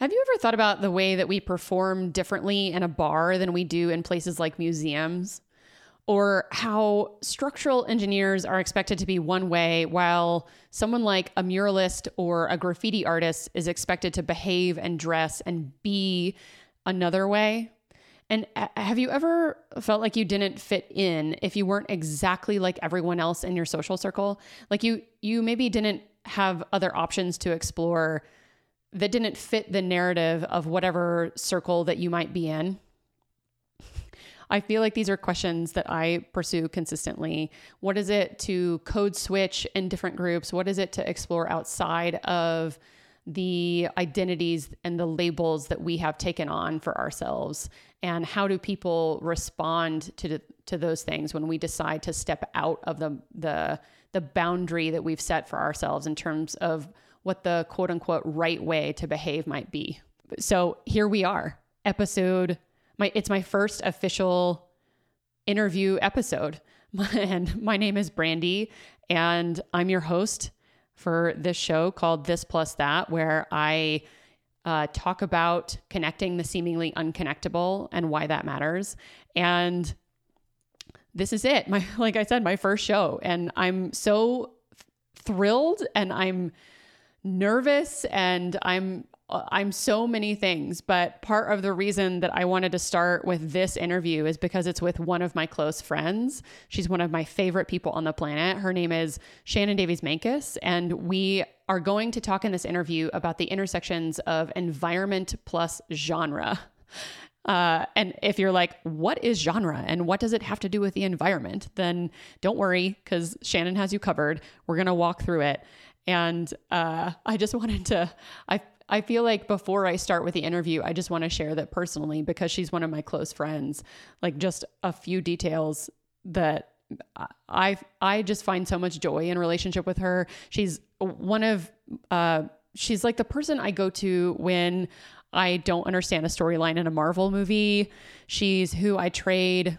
Have you ever thought about the way that we perform differently in a bar than we do in places like museums? Or how structural engineers are expected to be one way while someone like a muralist or a graffiti artist is expected to behave and dress and be another way? And uh, have you ever felt like you didn't fit in if you weren't exactly like everyone else in your social circle? Like you you maybe didn't have other options to explore that didn't fit the narrative of whatever circle that you might be in? I feel like these are questions that I pursue consistently. What is it to code switch in different groups? What is it to explore outside of the identities and the labels that we have taken on for ourselves? And how do people respond to, to those things when we decide to step out of the, the, the boundary that we've set for ourselves in terms of what the quote unquote right way to behave might be. So here we are, episode my it's my first official interview episode. And my name is Brandi and I'm your host for this show called This Plus That where I uh, talk about connecting the seemingly unconnectable and why that matters. And this is it. My like I said, my first show, and I'm so thrilled and I'm nervous and I'm I'm so many things, but part of the reason that I wanted to start with this interview is because it's with one of my close friends. She's one of my favorite people on the planet. Her name is Shannon Davies Mancus, and we are going to talk in this interview about the intersections of environment plus genre. Uh, and if you're like, what is genre and what does it have to do with the environment? Then don't worry, because Shannon has you covered. We're going to walk through it. And uh, I just wanted to, I, I feel like before I start with the interview, I just want to share that personally because she's one of my close friends. Like just a few details that I I just find so much joy in relationship with her. She's one of uh she's like the person I go to when I don't understand a storyline in a Marvel movie. She's who I trade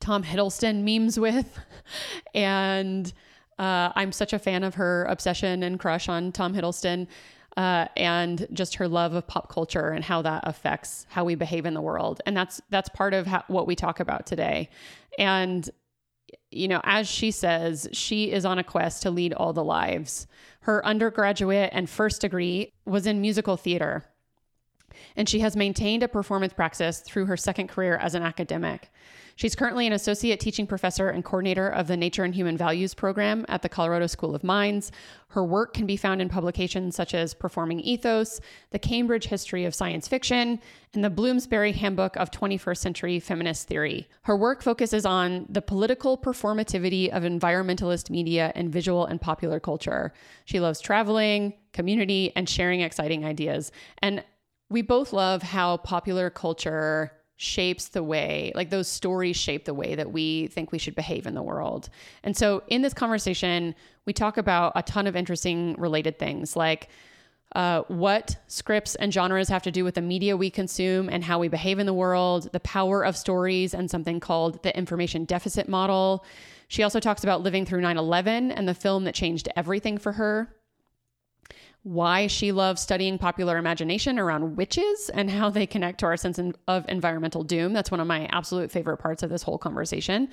Tom Hiddleston memes with and uh, I'm such a fan of her obsession and crush on Tom Hiddleston. Uh, and just her love of pop culture and how that affects how we behave in the world. And that's that's part of how, what we talk about today. And you know, as she says, she is on a quest to lead all the lives. Her undergraduate and first degree was in musical theater. And she has maintained a performance practice through her second career as an academic. She's currently an associate teaching professor and coordinator of the Nature and Human Values program at the Colorado School of Mines. Her work can be found in publications such as Performing Ethos, The Cambridge History of Science Fiction, and the Bloomsbury Handbook of 21st Century Feminist Theory. Her work focuses on the political performativity of environmentalist media and visual and popular culture. She loves traveling, community, and sharing exciting ideas. And we both love how popular culture shapes the way, like those stories shape the way that we think we should behave in the world. And so in this conversation, we talk about a ton of interesting related things like uh, what scripts and genres have to do with the media we consume and how we behave in the world, the power of stories, and something called the information deficit model. She also talks about living through 9 11 and the film that changed everything for her why she loves studying popular imagination around witches and how they connect to our sense of environmental doom. That's one of my absolute favorite parts of this whole conversation.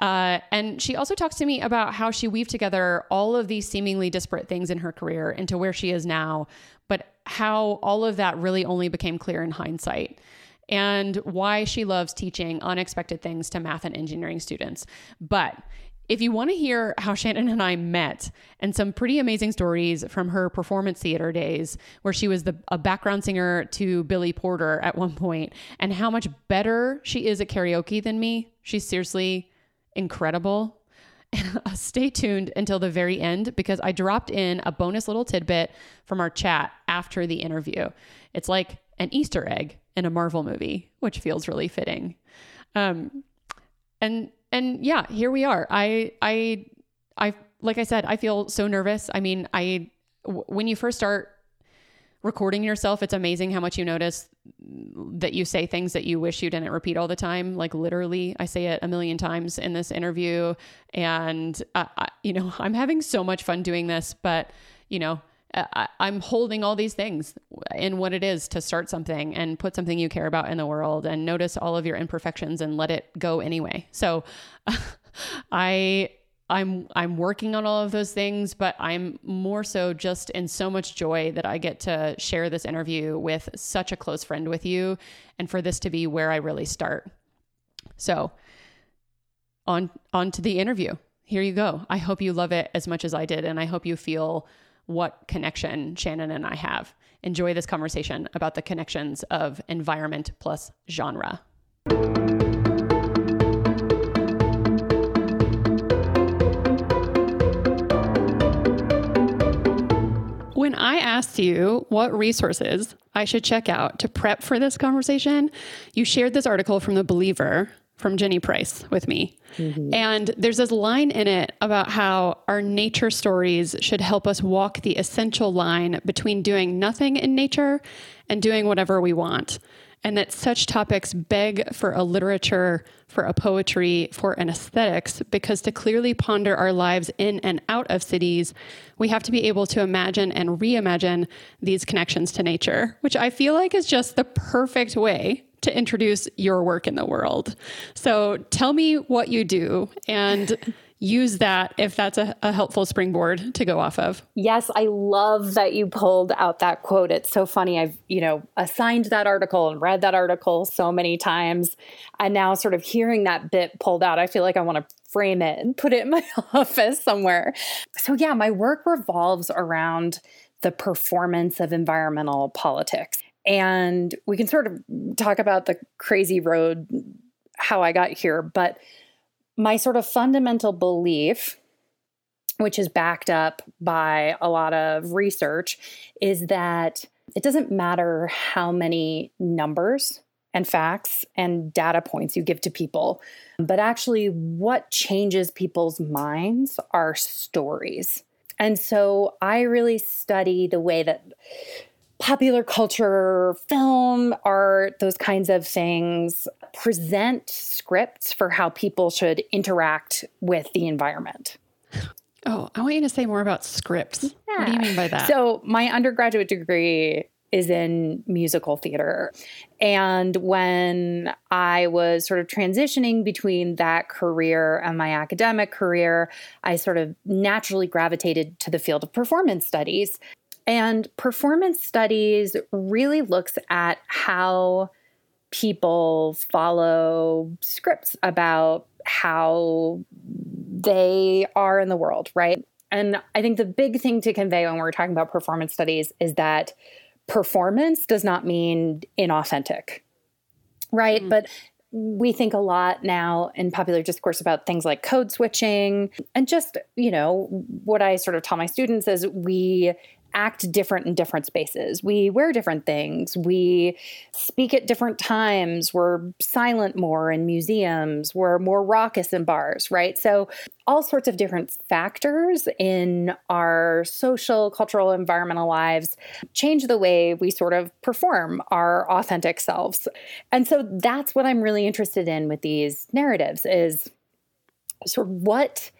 Uh, and she also talks to me about how she weaved together all of these seemingly disparate things in her career into where she is now, but how all of that really only became clear in hindsight and why she loves teaching unexpected things to math and engineering students. But if you want to hear how Shannon and I met and some pretty amazing stories from her performance theater days, where she was the, a background singer to Billy Porter at one point, and how much better she is at karaoke than me, she's seriously incredible. Stay tuned until the very end because I dropped in a bonus little tidbit from our chat after the interview. It's like an Easter egg in a Marvel movie, which feels really fitting. Um, and and yeah, here we are. I I I like I said, I feel so nervous. I mean, I w- when you first start recording yourself, it's amazing how much you notice that you say things that you wish you didn't repeat all the time. Like literally, I say it a million times in this interview, and uh, I, you know, I'm having so much fun doing this. But you know, I, I'm holding all these things in what it is to start something and put something you care about in the world and notice all of your imperfections and let it go anyway. So I I'm I'm working on all of those things, but I'm more so just in so much joy that I get to share this interview with such a close friend with you and for this to be where I really start. So, on on to the interview. Here you go. I hope you love it as much as I did and I hope you feel what connection Shannon and I have. Enjoy this conversation about the connections of environment plus genre. When I asked you what resources I should check out to prep for this conversation, you shared this article from The Believer from Jenny Price with me. Mm-hmm. And there's this line in it about how our nature stories should help us walk the essential line between doing nothing in nature and doing whatever we want and that such topics beg for a literature, for a poetry, for an aesthetics, because to clearly ponder our lives in and out of cities, we have to be able to imagine and reimagine these connections to nature, which I feel like is just the perfect way to introduce your work in the world. So tell me what you do and use that if that's a, a, helpful springboard to go off of. Yes, I love that you pulled out that quote. It's so funny. I've, you know, assigned that article and read that article so many times. And now sort of hearing that bit pulled out, I feel like I want to frame it and put it in my office somewhere. So yeah, my work revolves around the performance of environmental politics. And we can sort of talk about the crazy road how I got here, but my sort of fundamental belief, which is backed up by a lot of research, is that it doesn't matter how many numbers and facts and data points you give to people, but actually what changes people's minds are stories. And so I really study the way that popular culture, film, art, those kinds of things present scripts for how people should interact with the environment. Oh, I want you to say more about scripts. Yeah. What do you mean by that? So, my undergraduate degree is in musical theater. And when I was sort of transitioning between that career and my academic career, I sort of naturally gravitated to the field of performance studies. And performance studies really looks at how people follow scripts about how they are in the world, right? And I think the big thing to convey when we're talking about performance studies is that performance does not mean inauthentic, right? Mm. But we think a lot now in popular discourse about things like code switching and just, you know, what I sort of tell my students is we act different in different spaces. We wear different things. We speak at different times. We're silent more in museums. We're more raucous in bars, right? So, all sorts of different factors in our social, cultural, environmental lives change the way we sort of perform our authentic selves. And so that's what I'm really interested in with these narratives is sort of what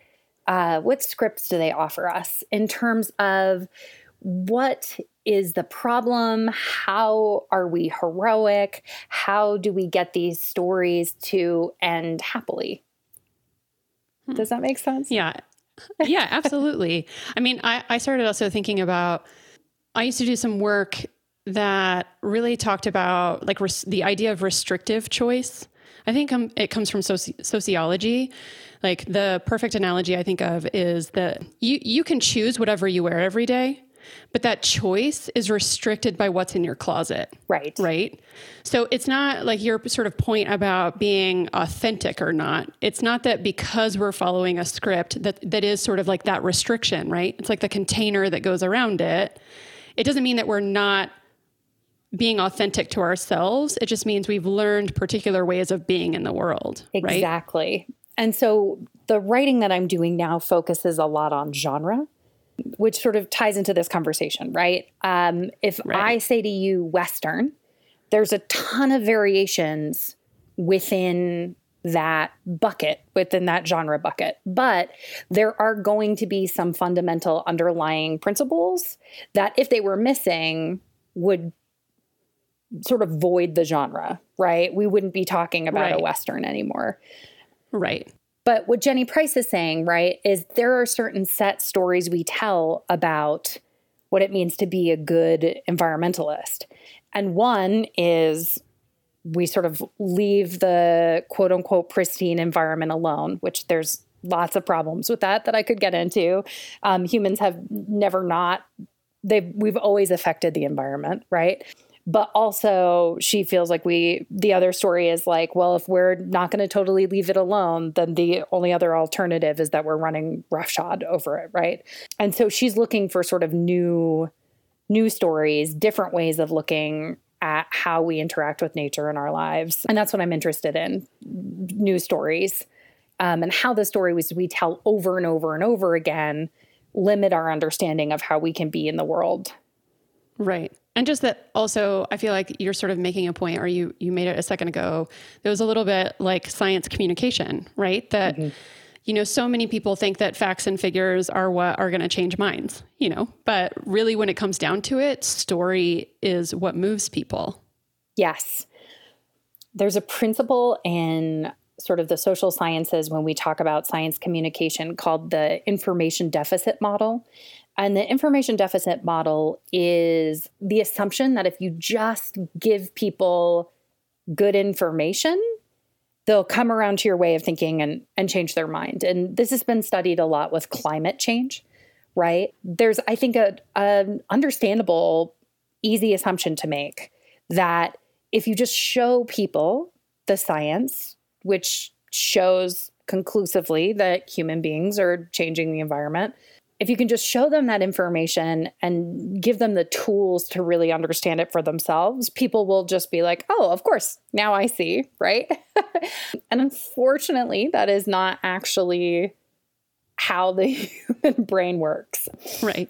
uh, what scripts do they offer us in terms of what is the problem? How are we heroic? How do we get these stories to end happily? Hmm. Does that make sense? Yeah. Yeah, absolutely. I mean, I, I started also thinking about, I used to do some work that really talked about like res- the idea of restrictive choice. I think um, it comes from soci- sociology. Like the perfect analogy I think of is that you you can choose whatever you wear every day, but that choice is restricted by what's in your closet. Right. Right. So it's not like your sort of point about being authentic or not. It's not that because we're following a script that that is sort of like that restriction, right? It's like the container that goes around it. It doesn't mean that we're not being authentic to ourselves. It just means we've learned particular ways of being in the world. Exactly. Right? And so the writing that I'm doing now focuses a lot on genre which sort of ties into this conversation, right? Um, if right. I say to you Western, there's a ton of variations within that bucket within that genre bucket. But there are going to be some fundamental underlying principles that, if they were missing, would sort of void the genre, right? We wouldn't be talking about right. a Western anymore. Right. But what Jenny Price is saying, right, is there are certain set stories we tell about what it means to be a good environmentalist. And one is we sort of leave the quote unquote pristine environment alone, which there's lots of problems with that that I could get into. Um, humans have never not they we've always affected the environment, right? But also, she feels like we, the other story is like, well, if we're not going to totally leave it alone, then the only other alternative is that we're running roughshod over it, right? And so she's looking for sort of new, new stories, different ways of looking at how we interact with nature in our lives. And that's what I'm interested in new stories um, and how the stories we tell over and over and over again limit our understanding of how we can be in the world. Right. And just that also I feel like you're sort of making a point or you you made it a second ago. There was a little bit like science communication, right? That mm-hmm you know, so many people think that facts and figures are what are going to change minds, you know, but really when it comes down to it, story is what moves people. Yes. There's a principle in sort of the social sciences when we talk about science communication called the information deficit model. And the information deficit model is the assumption that if you just give people good information, they'll come around to your way of thinking and, and change their mind. And this has been studied a lot with climate change, right? There's, I think, a, an understandable, easy assumption to make that if you just show people the science, which shows conclusively that human beings are changing the environment, if you can just show them that information and give them the tools to really understand it for themselves, people will just be like, oh, of course, now I see, right? and unfortunately, that is not actually how the human brain works. Right.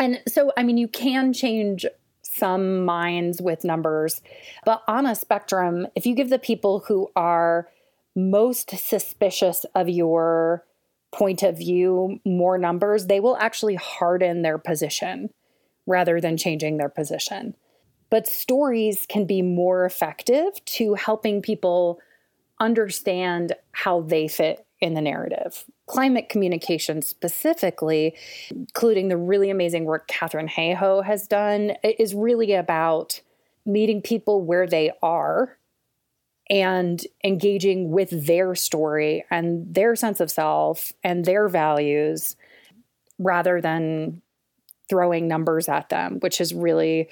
And so, I mean, you can change some minds with numbers, but on a spectrum, if you give the people who are most suspicious of your point of view more numbers, they will actually harden their position rather than changing their position. But stories can be more effective to helping people understand how they fit in the narrative. Climate communication, specifically, including the really amazing work Katharine Hayhoe has done, is really about meeting people where they are and engaging with their story and their sense of self and their values rather than throwing numbers at them, which is really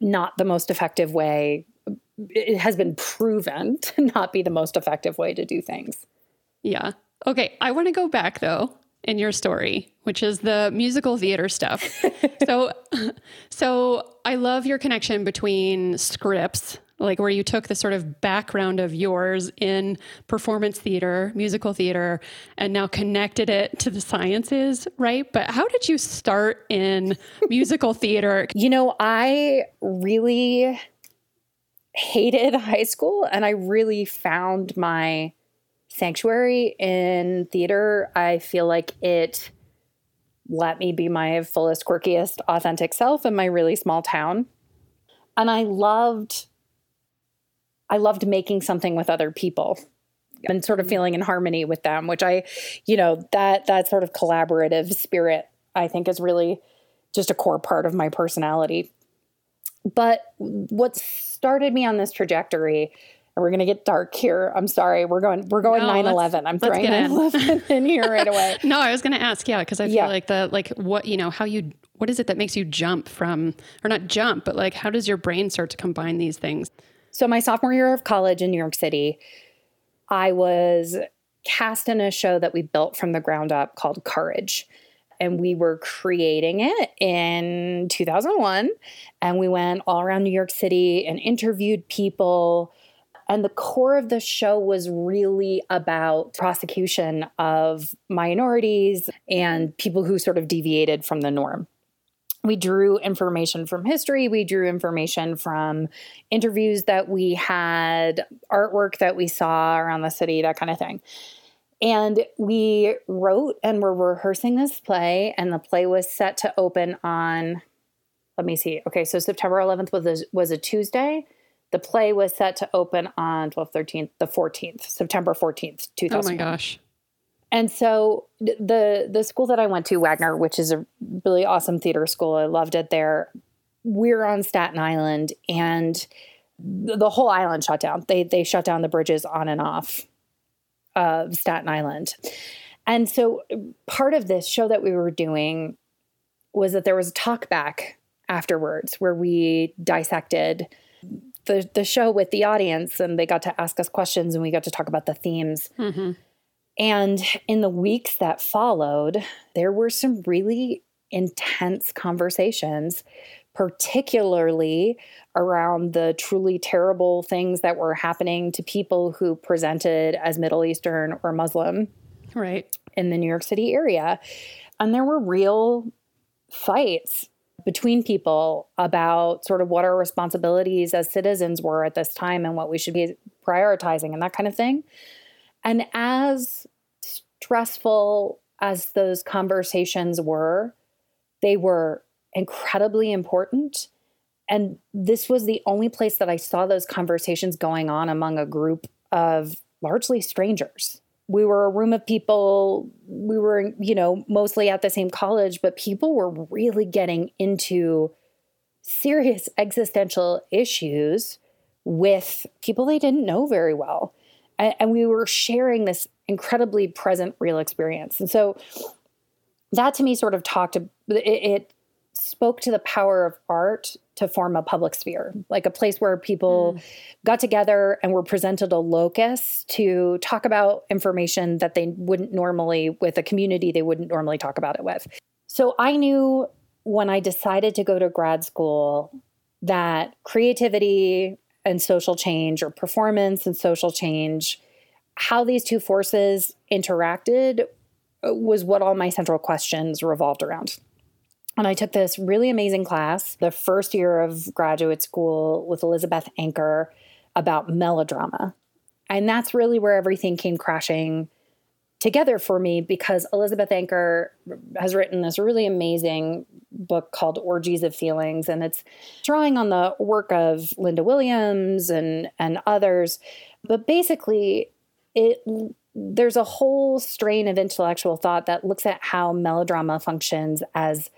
not the most effective way. It has been proven to not be the most effective way to do things. Yeah. Okay. I want to go back though in your story, which is the musical theater stuff. so, so I love your connection between scripts like where you took the sort of background of yours in performance theater, musical theater, and now connected it to the sciences, right? But how did you start in musical theater? You know, I really hated high school and I really found my sanctuary in theater. I feel like it let me be my fullest, quirkiest, authentic self in my really small town. And I loved I loved making something with other people and sort of feeling in harmony with them, which I, you know, that that sort of collaborative spirit I think is really just a core part of my personality. But what started me on this trajectory and we're going to get dark here. I'm sorry. We're going we're going no, 9/11. I'm throwing 9/11 in here right away. no, I was going to ask yeah because I feel yeah. like the like what, you know, how you what is it that makes you jump from or not jump, but like how does your brain start to combine these things? So, my sophomore year of college in New York City, I was cast in a show that we built from the ground up called Courage. And we were creating it in 2001. And we went all around New York City and interviewed people. And the core of the show was really about prosecution of minorities and people who sort of deviated from the norm we drew information from history, we drew information from interviews that we had, artwork that we saw around the city, that kind of thing. And we wrote and were rehearsing this play, and the play was set to open on, let me see. Okay, so September 11th was a, was a Tuesday. The play was set to open on 12th, 13th, the 14th, September 14th, 2000. Oh my gosh. And so the the school that I went to, Wagner, which is a really awesome theater school, I loved it there. We're on Staten Island, and the whole island shut down. They they shut down the bridges on and off of Staten Island. And so part of this show that we were doing was that there was a talk back afterwards where we dissected the the show with the audience and they got to ask us questions and we got to talk about the themes. Mm-hmm. And in the weeks that followed, there were some really intense conversations, particularly around the truly terrible things that were happening to people who presented as Middle Eastern or Muslim. Right. In the New York City area. And there were real fights between people about sort of what our responsibilities as citizens were at this time and what we should be prioritizing and that kind of thing. And as stressful as those conversations were, they were incredibly important. And this was the only place that I saw those conversations going on among a group of largely strangers. We were a room of people, we were, you know, mostly at the same college, but people were really getting into serious existential issues with people they didn't know very well and, and we were sharing this incredibly present real experience and so that to me sort of talked it, it spoke to the power of art to form a public sphere, like a place where people mm. got together and were presented a locus to talk about information that they wouldn't normally, with a community they wouldn't normally talk about it with. So I knew when I decided to go to grad school that creativity and social change or performance and social change, how these two forces interacted uh, was what all my central questions revolved around. And I took this really amazing class the first year of graduate school with Elizabeth Anker about melodrama. And that's really where everything came crashing together for me because Elizabeth Anker has written this really amazing book called Orgies of Feelings and it's drawing on the work of Linda Williams and and others. But basically it there's a whole strain of intellectual thought that looks at how melodrama functions as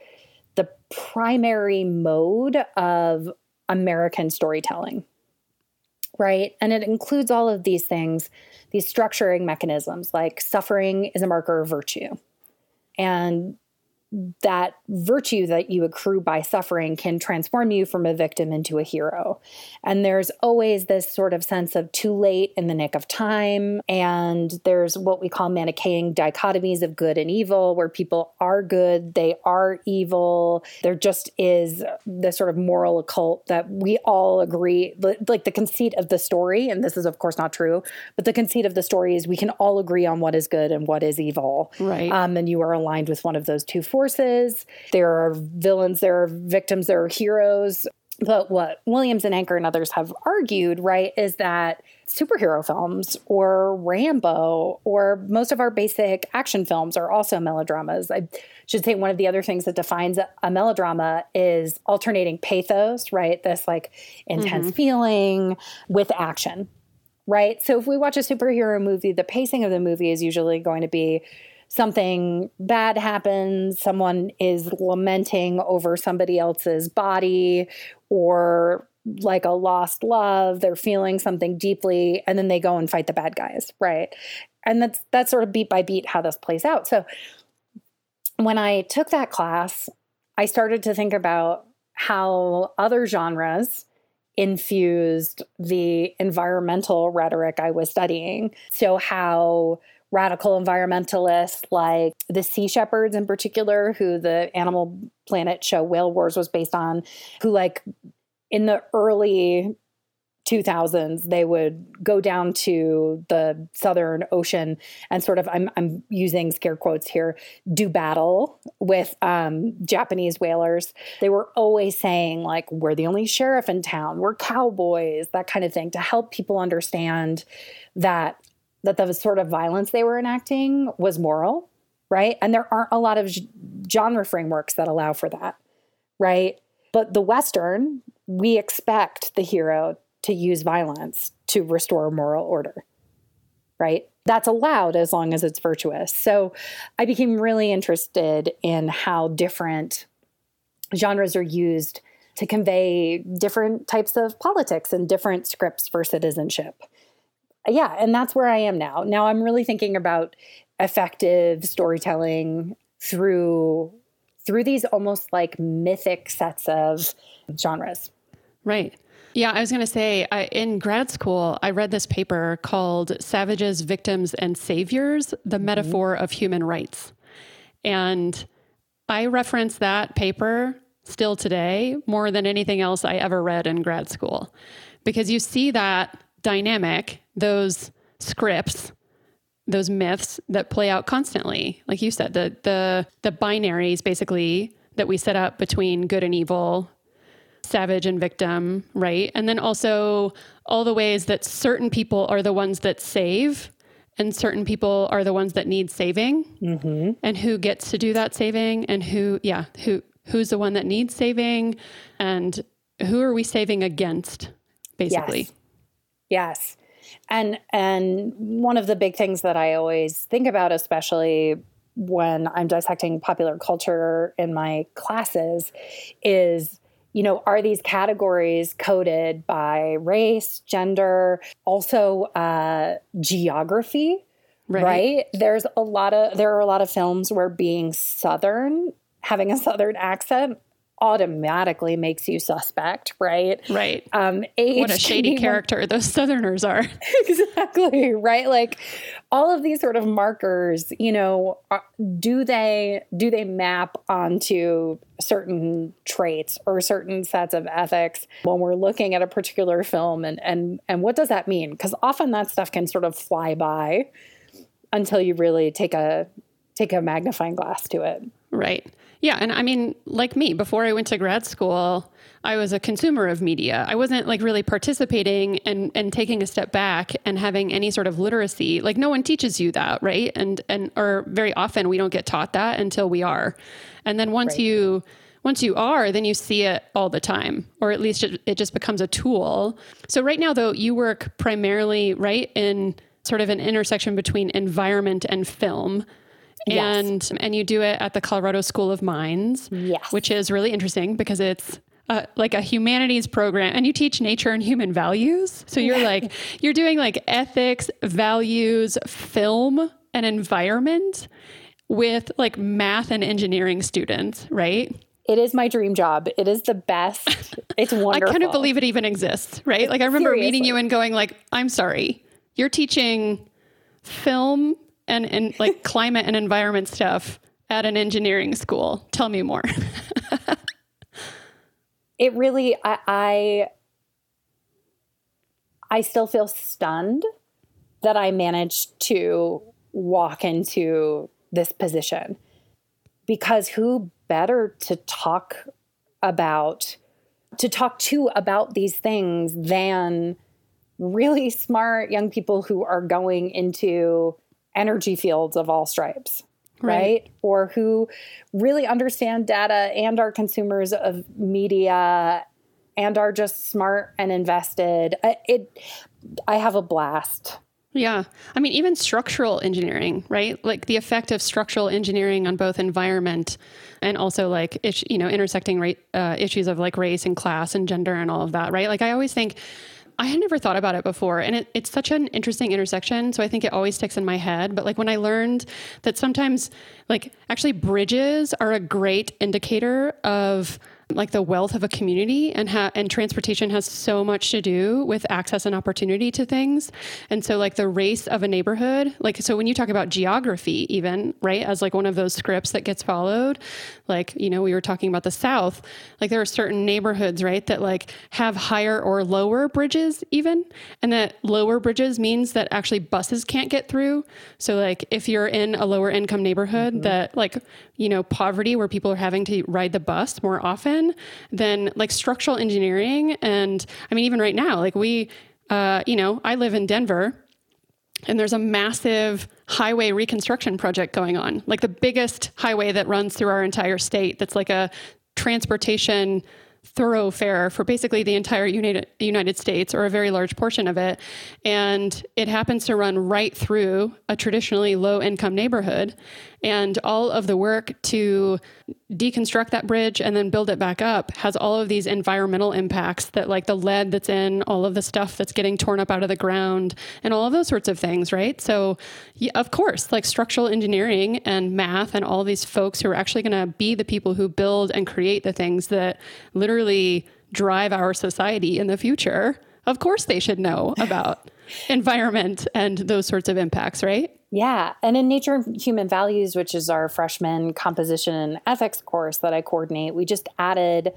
the primary mode of American storytelling right and it includes all of these things these structuring mechanisms like suffering is a marker of virtue. And that virtue that you accrue by suffering can transform you from a victim into a hero. And there's always this sort of sense of too late in the nick of time. And there's what we call Manichaean dichotomies of good and evil, where people are good, they are evil. There just is this sort of moral occult that we all agree, like the conceit of the story, and this is, of course, not true, but the conceit of the story is we can all agree on what is good and what is evil. Right. Um, and you are aligned with one of those two forces forces. There are villains, there are victims, there are heroes. But what Williams and Anker and others have argued, right, is that superhero films or Rambo or most of our basic action films are also melodramas. I should say one of the other things that defines a melodrama is alternating pathos, right? This like intense mm-hmm. feeling with action, right? So if we watch a superhero movie, the pacing of the movie is usually going to be something bad happens, someone is lamenting over somebody else's body or like a lost love, they're feeling something deeply and then they go and fight the bad guys, right? And that's that's sort of beat by beat how this plays out. So when I took that class, I started to think about how other genres infused the environmental rhetoric I was studying. So, how radical environmentalists like the Sea Shepherds in particular, who the Animal Planet show Whale Wars was based on, who like in the early 2000s they would go down to the southern ocean and sort of i'm, I'm using scare quotes here do battle with um, japanese whalers. They were always saying like we're the only sheriff in town. We're cowboys that kind of thing to help people understand that that the sort of violence they were enacting was moral right and there aren't a lot of genre frameworks that allow for that right but the western we expect the hero to use violence to restore moral order, right? That's allowed as long as it's virtuous. So I became really interested in how different genres are used to convey different types of politics and different scripts for citizenship. Yeah, and that's where I am now. Now I'm really thinking about effective storytelling through through these almost like mythic sets of genres. Right. Yeah, I was going to say I, in grad school, I read this paper called Savages, Victims, and Saviors The mm-hmm. Metaphor of Human Rights. And I reference that paper still today more than anything else I ever read in grad school because you see that dynamic, those scripts, those myths that play out constantly. Like you said, the the the binaries basically that we set up between good and evil, savage and victim, right? And then also all the ways that certain people are the ones that save and certain people are the ones that need saving mm-hmm. and who gets to do that saving and who yeah who who's the one that needs saving and who are we saving against basically yes. Yes and and one of the big things that i always think about especially when i'm dissecting popular culture in my classes is you know, are these categories coded by race, gender, also uh, geography? Right. right. There's a lot of there are a lot of films where being Southern, having a Southern accent, automatically makes you suspect, right? Right. Um, what a shady character those Southerners are. exactly. Right. Like all of these sort of markers, you know, do they do they map onto certain traits or certain sets of ethics when we're looking at a particular film, and and and what does that mean? Because often that stuff can sort of fly by until you really take a take a magnifying glass to it. Right. Yeah. And I mean, like me, before I went to grad school, I was a consumer of media. I wasn't like really participating and, and taking a step back and having any sort of literacy. Like no one teaches you that, right? And and or very often we don't get taught that until we are. And then once right. you once you are, then you see it all the time, or at least it, it just becomes a tool. So right now though, you work primarily right in sort of an intersection between environment and film yes. and you do it at the Colorado School of Mines, yes. which is really interesting because it's uh, like a humanities program and you teach nature and human values. So you're like you're doing like ethics, values, film, and environment with like math and engineering students, right? It is my dream job. It is the best. It's wonderful. I couldn't believe it even exists, right? Like I remember Seriously. meeting you and going like, "I'm sorry. You're teaching film and, and like climate and environment stuff at an engineering school. Tell me more. it really, I, I, I still feel stunned that I managed to walk into this position because who better to talk about to talk to about these things than really smart young people who are going into energy fields of all stripes. Right. right. Or who really understand data and are consumers of media and are just smart and invested. It, I have a blast. Yeah. I mean, even structural engineering, right? Like the effect of structural engineering on both environment and also like, you know, intersecting right, uh, issues of like race and class and gender and all of that, right? Like I always think I had never thought about it before. And it, it's such an interesting intersection. So I think it always sticks in my head. But like when I learned that sometimes, like, actually, bridges are a great indicator of like the wealth of a community and ha- and transportation has so much to do with access and opportunity to things. And so like the race of a neighborhood, like so when you talk about geography even, right, as like one of those scripts that gets followed, like, you know, we were talking about the south, like there are certain neighborhoods, right, that like have higher or lower bridges even, and that lower bridges means that actually buses can't get through. So like if you're in a lower income neighborhood mm-hmm. that like, you know, poverty where people are having to ride the bus more often, then like structural engineering and I mean even right now, like we uh, you know, I live in Denver and there's a massive highway reconstruction project going on, like the biggest highway that runs through our entire state. That's like a transportation thoroughfare for basically the entire United, United States or a very large portion of it. And it happens to run right through a traditionally low income neighborhood. And all of the work to deconstruct that bridge and then build it back up has all of these environmental impacts that, like the lead that's in all of the stuff that's getting torn up out of the ground and all of those sorts of things, right? So, yeah, of course, like structural engineering and math and all these folks who are actually going to be the people who build and create the things that literally drive our society in the future, of course they should know about environment and those sorts of impacts, right? Yeah. And in Nature and Human Values, which is our freshman composition and ethics course that I coordinate, we just added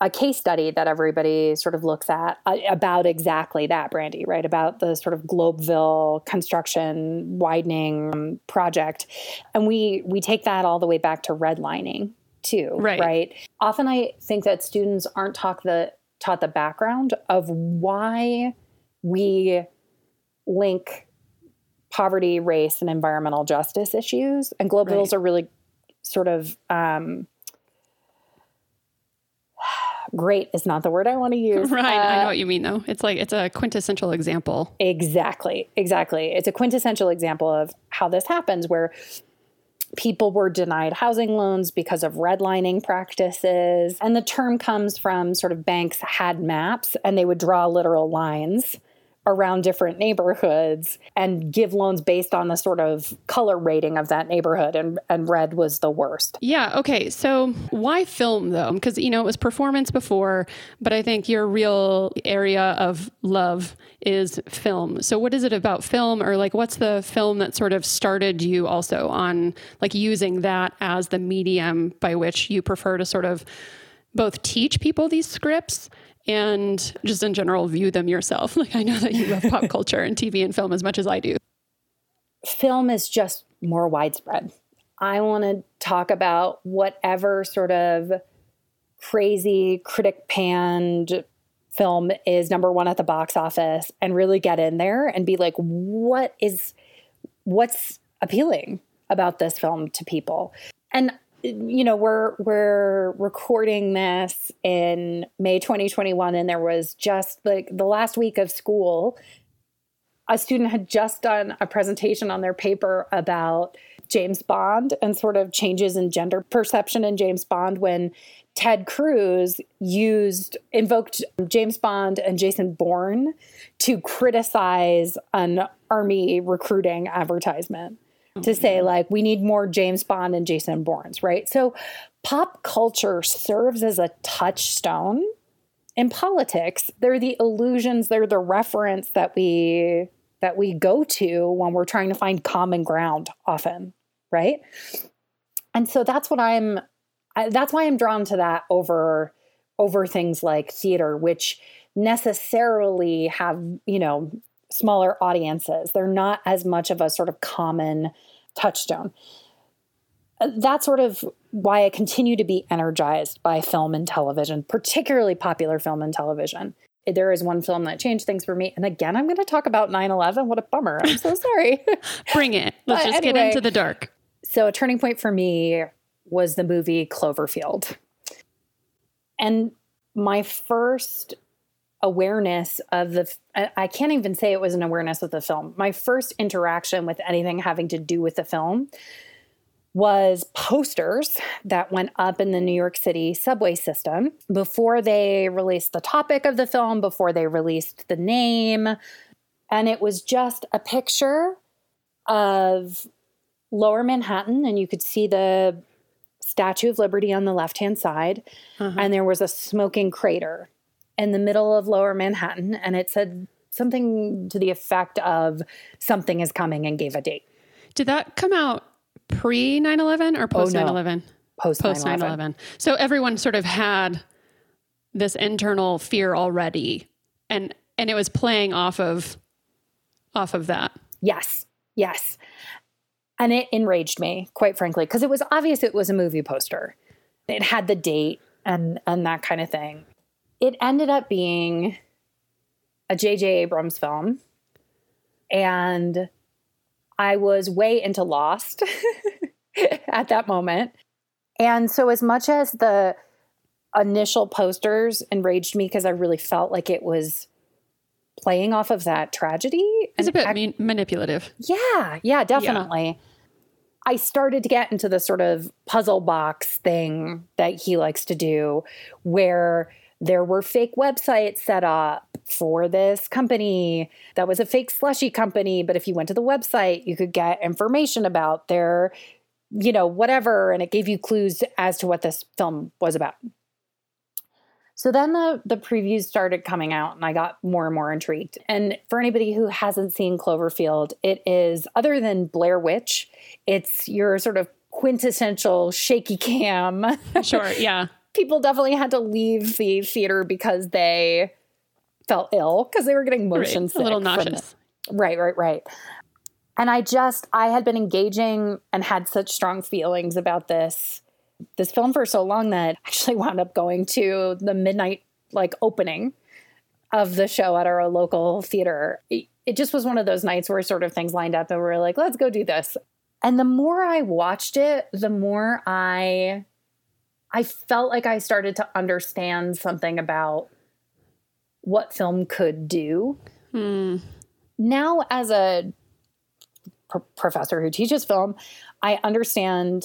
a case study that everybody sort of looks at uh, about exactly that, Brandi, right? About the sort of Globeville construction widening project. And we we take that all the way back to redlining too, right? right? Often I think that students aren't taught the taught the background of why we link poverty, race, and environmental justice issues. And Globevilles right. are really sort of um, great is not the word I want to use. Right. Uh, I know what you mean though. It's like it's a quintessential example. Exactly. Exactly. It's a quintessential example of how this happens where people were denied housing loans because of redlining practices. And the term comes from sort of banks had maps and they would draw literal lines around different neighborhoods and give loans based on the sort of color rating of that neighborhood and, and red was the worst. Yeah okay so why film though? Because you know it was performance before but i think your real area of love is film. So what is it about film or like what's the film that sort of started you also on like using that as the medium by which you prefer to sort of both teach people these scripts and just in general view them yourself. Like I know that you love pop culture and TV and film as much as I do. Film is just more widespread. I want to talk about whatever sort of crazy critic panned film is number 1 at the box office and really get in there and be like what is what's appealing about this film to people. And you know we're we're recording this in May 2021 and there was just like the last week of school a student had just done a presentation on their paper about James Bond and sort of changes in gender perception in James Bond when Ted Cruz used invoked James Bond and Jason Bourne to criticize an army recruiting advertisement to say mm-hmm. like we need more James Bond and Jason Bournes, right? So pop culture serves as a touchstone in politics. They're the allusions, they're the reference that we that we go to when we're trying to find common ground often, right? And so that's what I'm that's why I'm drawn to that over over things like theater which necessarily have, you know, smaller audiences. They're not as much of a sort of common touchstone. Uh, that's sort of why I continue to be energized by film and television, particularly popular film and television. There is one film that changed things for me. And again, I'm going to talk about 9 11. What a bummer. I'm so sorry. Bring it. Let's just anyway, get into the dark. So, a turning point for me was the movie Cloverfield. And my first awareness of the I can't even say it was an awareness of the film. My first interaction with anything having to do with the film was posters that went up in the New York City subway system before they released the topic of the film, before they released the name. And it was just a picture of lower Manhattan, and you could see the Statue of Liberty on the left hand side, Uh-huh. and there was a smoking crater in the middle of lower Manhattan. And it said something to the effect of something is coming and gave a date. Did that come out pre 9 11 or post no. 9 11? Post Post 9 11. So everyone sort of had this internal fear already. And and it was playing off of off of that. Yes, yes. And it enraged me, quite frankly, because it was obvious it was a movie poster. It had the date and and that kind of thing. It ended up being a J.J. Abrams film, and I was way into Lost at that moment. And so, as much as the initial posters enraged me because I really felt like it was playing off of that tragedy, It's a bit ac- man- manipulative. yeah, yeah, definitely. I started to get into the sort of puzzle box thing that he likes to do where there were fake websites set up for this company that was a fake slushy company, but if you went to the website, you could get information about their, you know, whatever, and it gave you clues as to what this film was about. So then the the previews started coming out and I got more and more intrigued. And for anybody who hasn't seen Cloverfield, it is other than Blair Witch, it's your sort of quintessential shaky cam. Sure. Yeah. People definitely had to leave the theater because they felt ill because they were getting motion Right. sick. A little nauseous. Right, right, right. And I just I had been engaging and had such strong feelings about this this film for so long that I actually wound up going to the midnight like opening of the show at our local theater. It, it just was one of those nights where sort of things lined up and we were like, let's go do this. And the more I watched it, the more I I felt like I started to understand something about what film could do Hmm. now as a pr- professor who teaches film i understand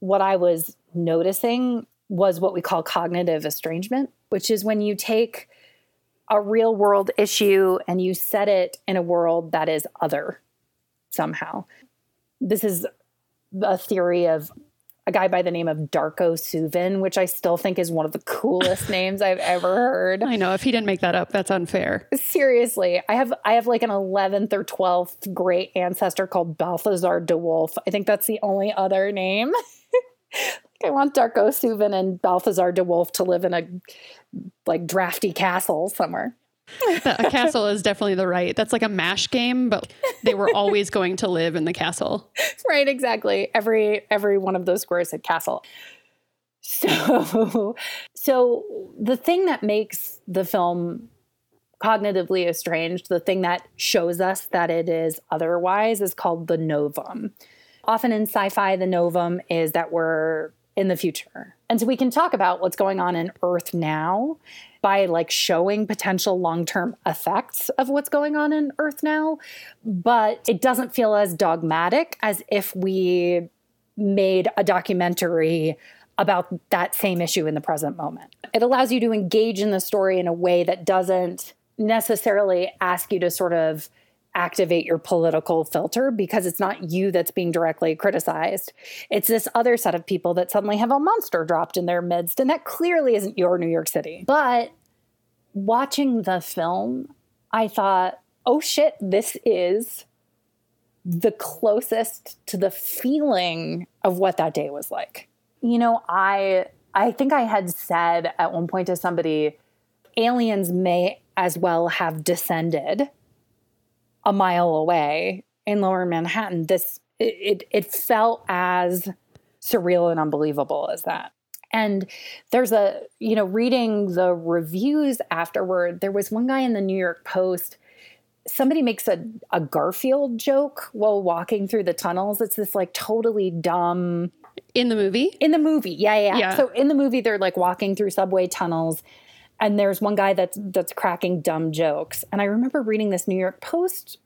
what i was noticing was what we call cognitive estrangement which is when you take a real world issue and you set it in a world that is other somehow this is a theory of a guy by the name of Darko Suvin, which I still think is one of the coolest names I've ever heard. I know. If he didn't make that up, that's unfair. seriously. I have i have like an 11th or 12th great ancestor called balthazar de wolf. I think that's the only other name. I want darko suvin and balthazar de wolf to live in a like drafty castle somewhere That- a castle is definitely the right. That's like a mash game, but they were always going to live in the castle. right exactly every every one of those squares had castle so so the thing that makes the film cognitively estranged the thing that shows us that it is otherwise is called the novum often in sci-fi the novum is that we're in the future and so we can talk about what's going on in earth now by like showing potential long-term effects of what's going on in earth now but it doesn't feel as dogmatic as if we made a documentary about that same issue in the present moment. It allows you to engage in the story in a way that doesn't necessarily ask you to sort of activate your political filter because it's not you that's being directly criticized. It's this other set of people that suddenly have a monster dropped in their midst, and that clearly isn't your New York City. But watching the film, I thought, oh shit, this is the closest to the feeling of what that day was like. You know, I I think I had said at one point to somebody, aliens may as well have descended a mile away in lower Manhattan. This it it, felt as surreal and unbelievable as that. And there's a, you know, reading the reviews afterward, there was one guy in the New York Post somebody makes a, a Garfield joke while walking through the tunnels. It's this like totally dumb In the movie? in the movie. Yeah, yeah. Yeah. So in the movie, they're like walking through subway tunnels, and there's one guy that's that's cracking dumb jokes. And I remember reading this New York Post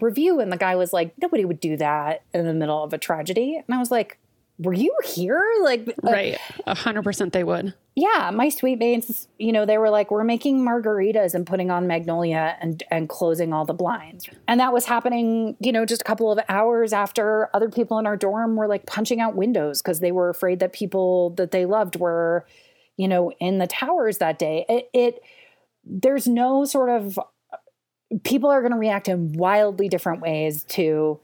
review, and the guy was like, "Nobody would do that in the middle of a tragedy." And I was like, were you here? Like, uh, right. A hundred percent they would. Yeah. My suite mates, you know, they were like, we're making margaritas and putting on Magnolia and, and closing all the blinds. And that was happening, you know, just a couple of hours after other people in our dorm were like punching out windows because they were afraid that people that they loved were, you know, in the towers that day. It, it there's no sort of people are going to react in wildly different ways to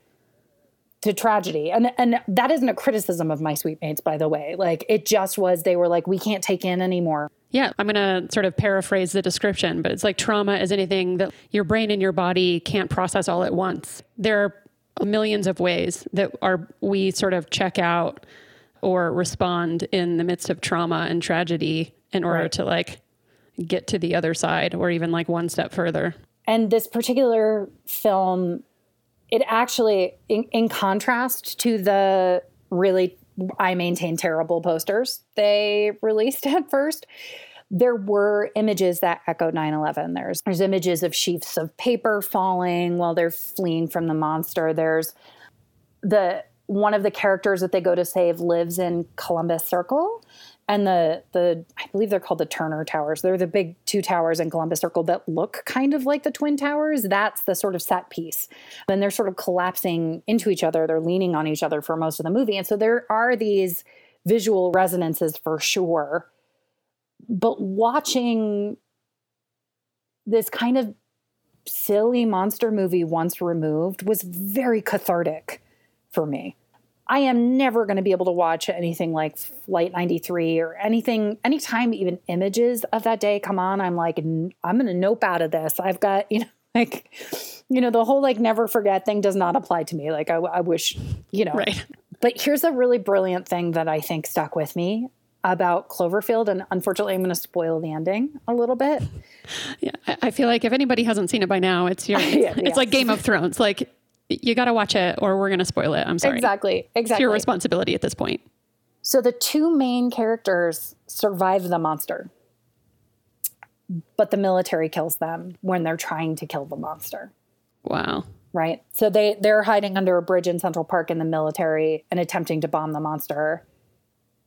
to tragedy. And and that isn't a criticism of my suite mates, by the way. Like it just was they were like, we can't take in anymore. Yeah, I'm going to sort of paraphrase the description, but it's like trauma is anything that your brain and your body can't process all at once. There are millions of ways that are we sort of check out or respond in the midst of trauma and tragedy in order right. to like get to the other side or even like one step further. And this particular film it actually, in, in contrast to the really, I maintain terrible posters they released at first, there were images that echoed 9-11 there's there's images of sheets of paper falling while they're fleeing from the monster there's the one of the characters that they go to save lives in columbus circle and the the I believe they're called the Turner Towers. They're the big two towers in Columbus Circle that look kind of like the Twin Towers. That's the sort of set piece. Then they're sort of collapsing into each other. They're leaning on each other for most of the movie, and so there are these visual resonances for sure. But watching this kind of silly monster movie once removed was very cathartic for me. I am never going to be able to watch anything like Flight 93 or anything, anytime even images of that day come on, I'm like, I'm going to nope out of this. I've got, you know, like, you know, the whole like never forget thing does not apply to me. Like, I, I wish, you know. Right. But here's a really brilliant thing that I think stuck with me about Cloverfield. And unfortunately, I'm going to spoil the ending a little bit. Yeah. I feel like if anybody hasn't seen it by now, it's your, yeah, it's yeah. like Game of Thrones. Like, you got to watch it or we're going to spoil it. I'm sorry. Exactly. Exactly. It's your responsibility at this point. So the two main characters survive the monster, but the military kills them when they're trying to kill the monster. Wow. Right. So they they're hiding under a bridge in Central Park in the military and attempting to bomb the monster.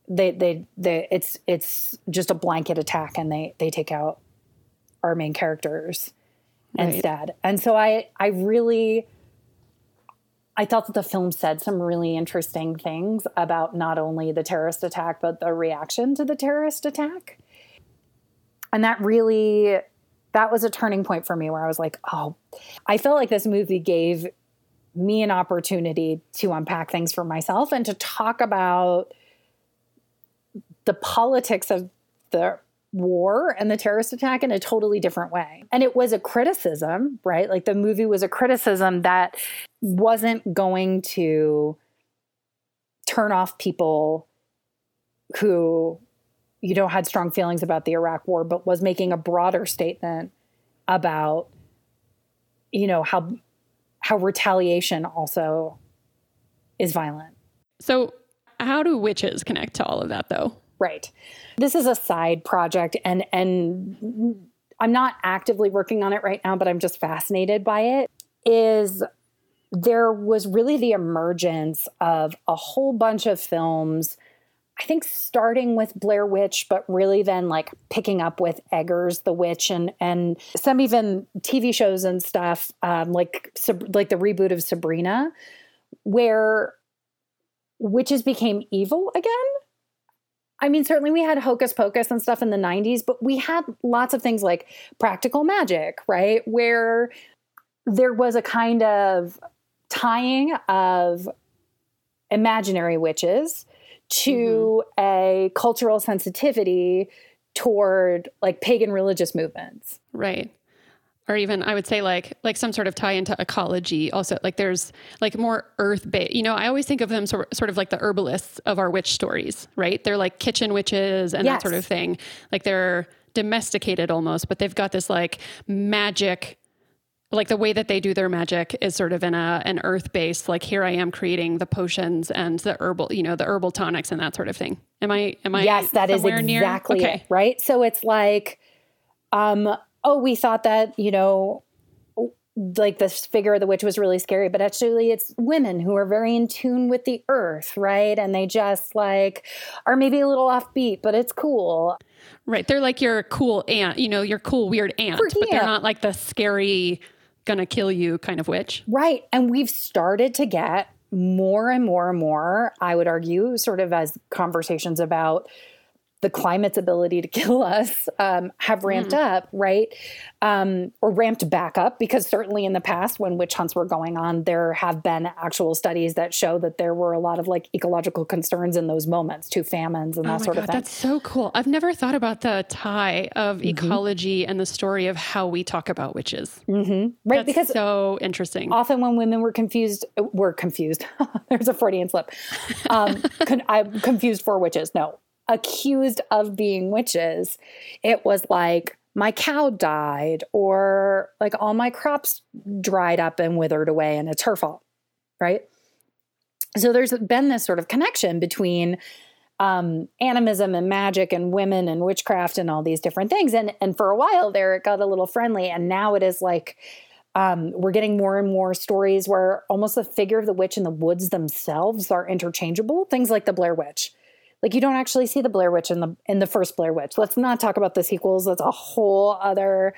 They they they it's it's just a blanket attack and they they take out our main characters right. instead. And so I I really I thought that the film said some really interesting things about not only the terrorist attack, but the reaction to the terrorist attack. And that really, that was a turning point for me where I was like, oh, I felt like this movie gave me an opportunity to unpack things for myself and to talk about the politics of the war and the terrorist attack in a totally different way. And it was a criticism, right? Like the movie was a criticism that wasn't going to turn off people who you know had strong feelings about the Iraq war but was making a broader statement about you know how how retaliation also is violent. So how do witches connect to all of that though? Right. This is a side project and and I'm not actively working on it right now, but I'm just fascinated by it. Is there was really the emergence of a whole bunch of films I think starting with Blair Witch, but really then like picking up with Eggers the Witch and and some even TV shows and stuff, um, like like the reboot of Sabrina, where witches became evil again. I mean, certainly we had Hocus Pocus and stuff in the 90s, but we had lots of things like practical magic, right? Where there was a kind of tying of imaginary witches to mm-hmm. a cultural sensitivity toward like pagan religious movements. Right or even I would say like like some sort of tie into ecology. Also, like there's like more earth based. You know, I always think of them sort sort of like the herbalists of our witch stories, right? They're like kitchen witches and yes. that sort of thing. Like they're domesticated almost, but they've got this like magic. Like the way that they do their magic is sort of in a an earth based. Like here I am creating the potions and the herbal, you know, the herbal tonics and that sort of thing. Am I? Am I? Yes, that is exactly okay. it. Right. So it's like, um, oh, we thought that, you know, like this figure of the witch was really scary, but actually it's women who are very in tune with the earth, right? And they just like are maybe a little offbeat, but it's cool. Right. They're like your cool aunt, you know, your cool weird aunt, Quirky but they're not like the scary gonna kill you kind of witch. Right. And we've started to get more and more and more, I would argue, sort of as conversations about the climate's ability to kill us um, have ramped up, right? Um, or ramped back up, because certainly in the past, when witch hunts were going on, there have been actual studies that show that there were a lot of like ecological concerns in those moments to famines and that oh sort God, of thing. that's so cool. I've never thought about the tie of Mm-hmm. ecology and the story of how we talk about witches. right. That's because so interesting. often when women were confused were confused there's a freudian slip um, con- i'm confused for witches no accused of being witches it was like my cow died or like all my crops dried up and withered away and it's her fault right so there's been this sort of connection between um, animism and magic and women and witchcraft and all these different things and and for a while there it got a little friendly and now it is like um, we're getting more and more stories where almost the figure of the witch and the woods themselves are interchangeable. Things like the Blair Witch. Like you don't actually see the Blair Witch in the in the first Blair Witch. Let's not talk about the sequels. That's a whole other.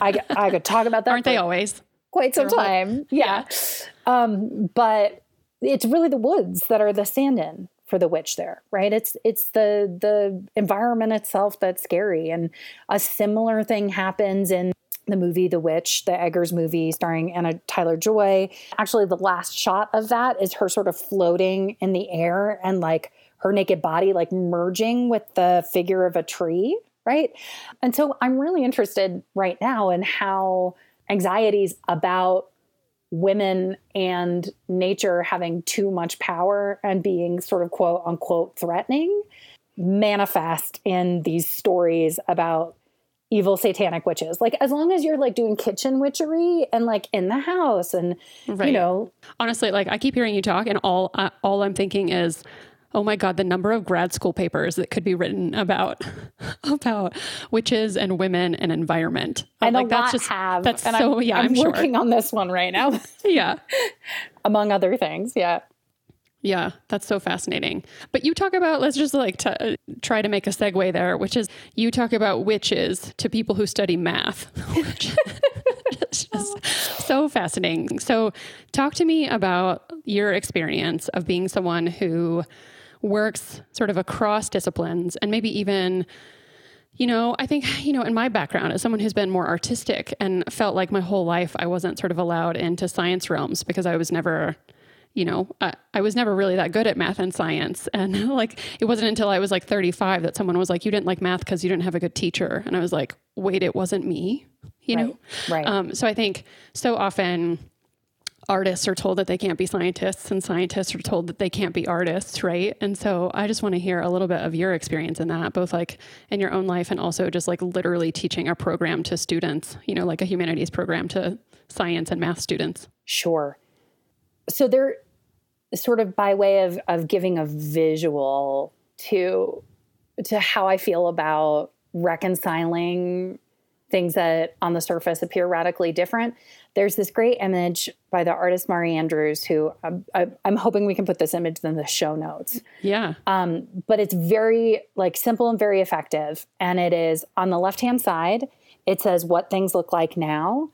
I, I could talk about that. Aren't they always? quite some They're whole- time? Yeah. Um, but it's really the woods that are the stand-in for the witch there, right? It's it's the the environment itself that's scary, and a similar thing happens in the movie The Witch, the Eggers movie starring Anya Taylor-Joy. Actually, the last shot of that is her sort of floating in the air and like her naked body like merging with the figure of a tree, right? And so I'm really interested right now in how anxieties about women and nature having too much power and being sort of quote unquote threatening manifest in these stories about evil satanic witches. Like as long as you're like doing kitchen witchery and like in the house and right. you know, Honestly, like I keep hearing you talk, and all uh, all I'm thinking is, oh my god, the number of grad school papers that could be written about about witches and women and environment. Uh, and like a that's lot just have. that's and so I'm, yeah. I'm, I'm, sure. working on this one right now, Yeah. among other things. Yeah. Yeah, that's so fascinating. But you talk about, let's just like t- uh, try to make a segue there, which is you talk about witches to people who study math, which is just so fascinating. So, talk to me about your experience of being someone who works sort of across disciplines and maybe even you know, I think, you know, in my background as someone who's been more artistic and felt like my whole life I wasn't sort of allowed into science realms because I was never, you know, I, I was never really that good at math and science. And like, it wasn't until I was like 35 that someone was like, you didn't like math because you didn't have a good teacher. And I was like, wait, it wasn't me, you know? Right. Um, so I think so often artists are told that they can't be scientists and scientists are told that they can't be artists, right? And so I just want to hear a little bit of your experience in that, both like in your own life and also just like literally teaching a program to students, you know, like a humanities program to science and math students. Sure. So they're sort of by way of of giving a visual to to how I feel about reconciling things that on the surface appear radically different. There's this great image by the artist Mari Andrews, who um, I, I'm hoping we can put this image in the show notes. Yeah. Um, but it's very like simple and very effective. And it is on the left hand side, it says what things look like now.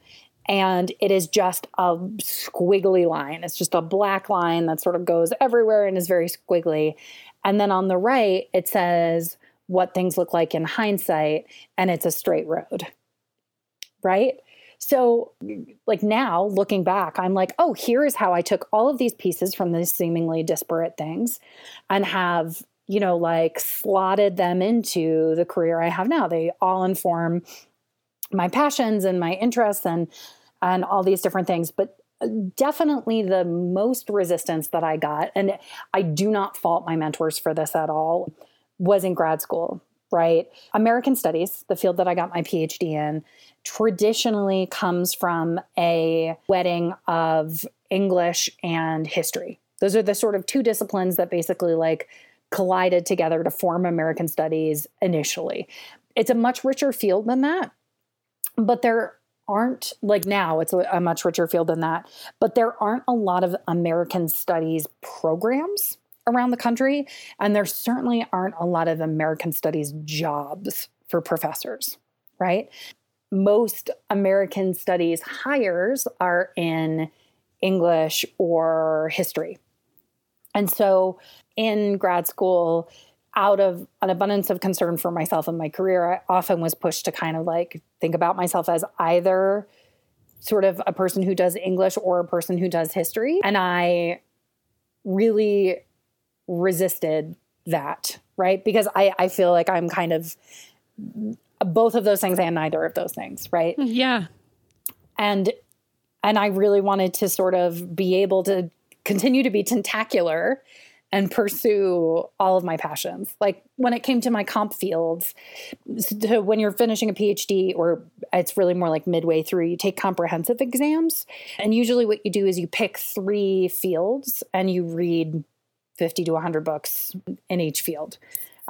And it is just a squiggly line. It's just a black line that sort of goes everywhere and is very squiggly. And then on the right, it says what things look like in hindsight, and it's a straight road. Right? So, like now, looking back, I'm like, oh, here is how I took all of these pieces from these seemingly disparate things and have, you know, like slotted them into the career I have now. They all inform my passions and my interests and and all these different things. But uh, definitely the most resistance that I got, and I do not fault my mentors for this at all, was in grad school, right? American Studies, the field that I got my PhD in, traditionally comes from a wedding of English and history. Those are the sort of two disciplines that basically like collided together to form American Studies initially. It's a much richer field than that, but there aren't like now it's a, much richer field than that, but there aren't a lot of American studies programs around the country. And there certainly aren't a lot of American studies jobs for professors, right? Most American studies hires are in English or history. And so in grad school, out of an abundance of concern for myself and my career, I often was pushed to kind of like think about myself as either sort of a person who does English or a person who does history. And I really resisted that, right? Because I, I feel like I'm kind of both of those things and neither of those things, right? Yeah. And and I really wanted to sort of be able to continue to be tentacular and pursue all of my passions. Like when it came to my comp fields, to when you're finishing a PhD, or it's really more like midway through, you take comprehensive exams. And usually what you do is you pick three fields and you read 50 to 100 books in each field.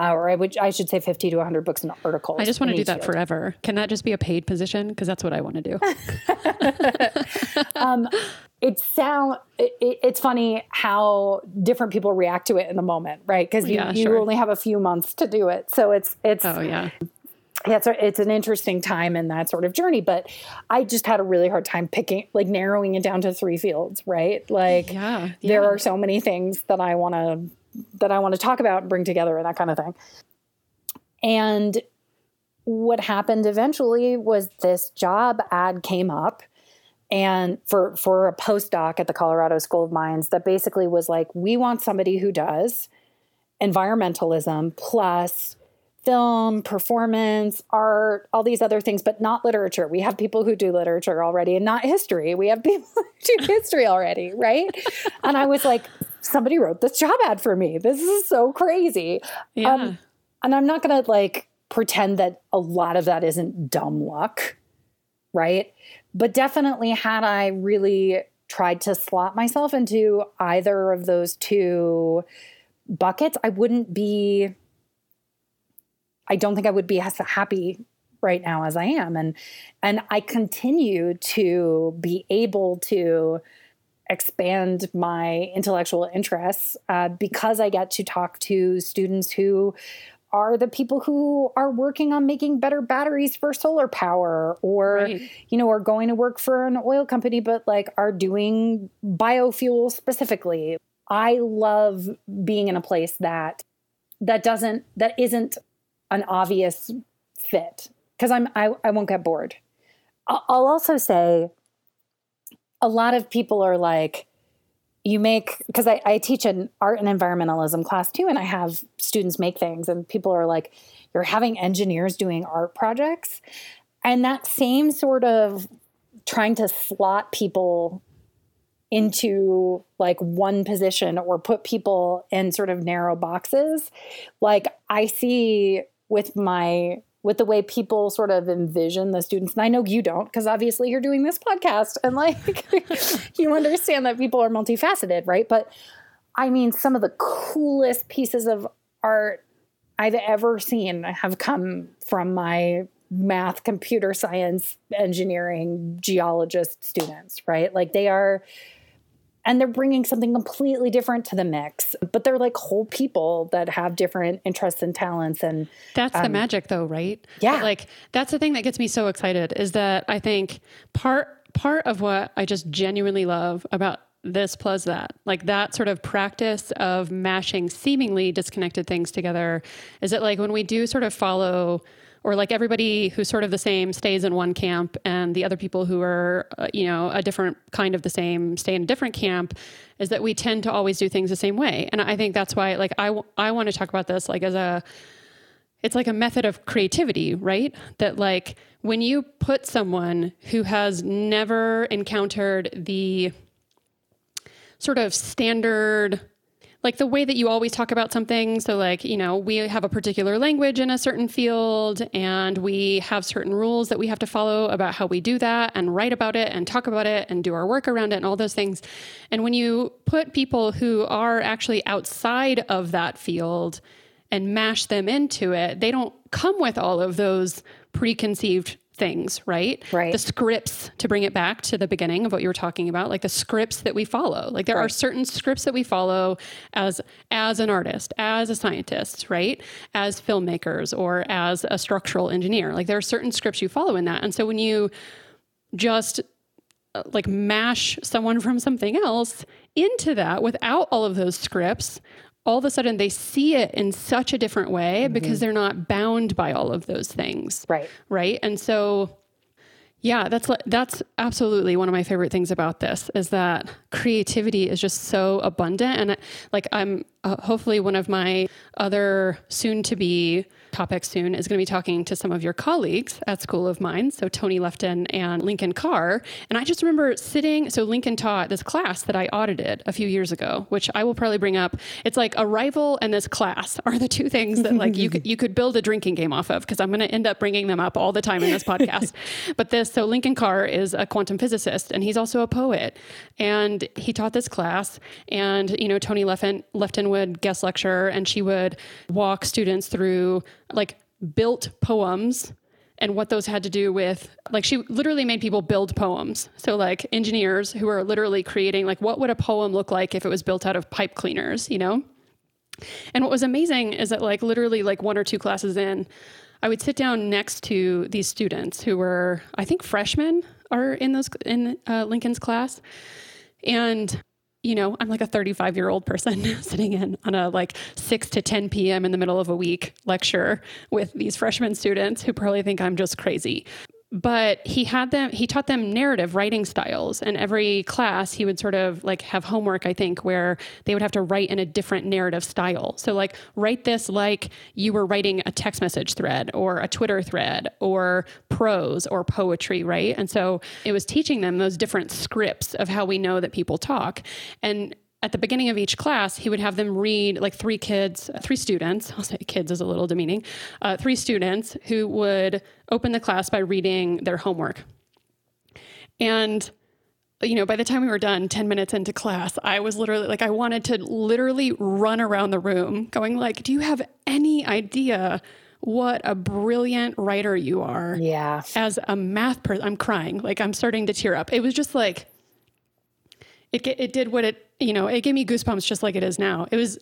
Uh, or I would, I should say 50 to 100 books and articles. I just want to do that field. forever. Can that just be a paid position? Because that's what I want to do. um, it sound it, it's funny how different people react to it in the moment, right? Because you, Yeah, you sure. only have a few months to do it, so it's it's oh yeah. yeah, it's, a, it's an interesting time in that sort of journey. But I just had a really hard time picking, like narrowing it down to three fields, right? Like Yeah. there are so many things that I want to that I want to talk about and bring together and that kind of thing. And what happened eventually was this job ad came up and for for a postdoc at the Colorado School of Mines that basically was like we want somebody who does environmentalism plus film, performance, art, all these other things, but not literature. We have people who do literature already and not history. We have people who do history already, right? and I was like, somebody wrote this job ad for me. This is so crazy. Yeah. Um, and I'm not going to like pretend that a lot of that isn't dumb luck, right? But definitely, had I really tried to slot myself into either of those two buckets, I wouldn't be, I don't think I would be as happy right now as I am. And and I continue to be able to expand my intellectual interests uh, because I get to talk to students who are the people who are working on making better batteries for solar power or Right. you know are going to work for an oil company but like are doing biofuel specifically i love being in a place that that doesn't that isn't an obvious fit because i'm I, I won't get bored i'll also say a lot of people are like you make because I, I teach an art and environmentalism class too and i have students make things and people are like you're having engineers doing art projects. And that same sort of trying to slot people into like one position or put people in sort of narrow boxes like i see with my with the way people sort of envision the students. And i know you don't because obviously you're doing this podcast and like you understand that people are multifaceted right? But i mean some of the coolest pieces of art i've ever seen have come from my math computer science engineering geologist students right? Like they are and they're bringing something completely different to the mix but they're like whole people that have different interests and talents and That's the um, magic though, right? yeah. But, like that's the thing that gets me so excited is that I think part part of what I just genuinely love about this plus that, like that sort of practice of mashing seemingly disconnected things together, is that like when we do sort of follow or like everybody who's sort of the same stays in one camp and the other people who are uh, you know a different kind of the same stay in a different camp is that we tend to always do things the same way and i think that's why like i, w- I want to talk about this like as a it's like a method of creativity, right? That like when you put someone who has never encountered the sort of standard like the way that you always talk about something. So like you know we have a particular language in a certain field and we have certain rules that we have to follow about how we do that and write about it and talk about it and do our work around it and all those things. And when you put people who are actually outside of that field and mash them into it they don't come with all of those preconceived things, right? Right. The scripts to bring it back to the beginning of what you were talking about, like the scripts that we follow. Like there are certain scripts that we follow as as an artist, as a scientist, right? As filmmakers or as a structural engineer. Like there are certain scripts you follow in that. And so when you just uh, like mash someone from something else into that without all of those scripts, all of a sudden they see it in such a different way mm-hmm. because they're not bound by all of those things. Right. Right. And so, yeah, that's that's absolutely one of my favorite things about this is that creativity is just so abundant. And like, I'm uh, hopefully one of my other soon to be topics soon is going to be talking to some of your colleagues at School of Mines. So, Toni Lefton and Lincoln Carr. And I just remember sitting, so Lincoln taught this class that I audited a few years ago, which I will probably bring up. It's like Arrival and this class are the two things that like you could, you could build a drinking game off of because I'm going to end up bringing them up all the time in this podcast. but this, so Lincoln Carr is a quantum physicist and he's also a poet. And he taught this class and, you know, Toni Lefton, Lefton would guest lecture and she would walk students through like built poems and what those had to do with like she literally made people build poems. So like engineers who are literally creating like what would a poem look like if it was built out of pipe cleaners you know? And what was amazing is that like literally like one or two classes in i would sit down next to these students who were i think freshmen are in those in uh, lincoln's class. And you know, I'm like a 35 year old person sitting in on a like 6 to 10 p.m. in the middle of a week lecture with these freshman students who probably think I'm just crazy. But he had them, he taught them narrative writing styles. And every class, he would sort of like have homework, I think, where they would have to write in a different narrative style. So, like, write this like you were writing a text message thread or a Twitter thread or prose or poetry, right? And so it was teaching them those different scripts of how we know that people talk. And at the beginning of each class, he would have them read like three kids, three students. I'll say kids is a little demeaning. Uh, three students who would open the class by reading their homework. And you know, by the time we were done, 10 minutes into class, I was literally like, I wanted to literally run around the room going like, do you have any idea what a brilliant writer you are? Yeah. As a math person, I'm crying. Like I'm starting to tear up. It was just like, it, it did what it, you know, it gave me goosebumps just like it is now. It was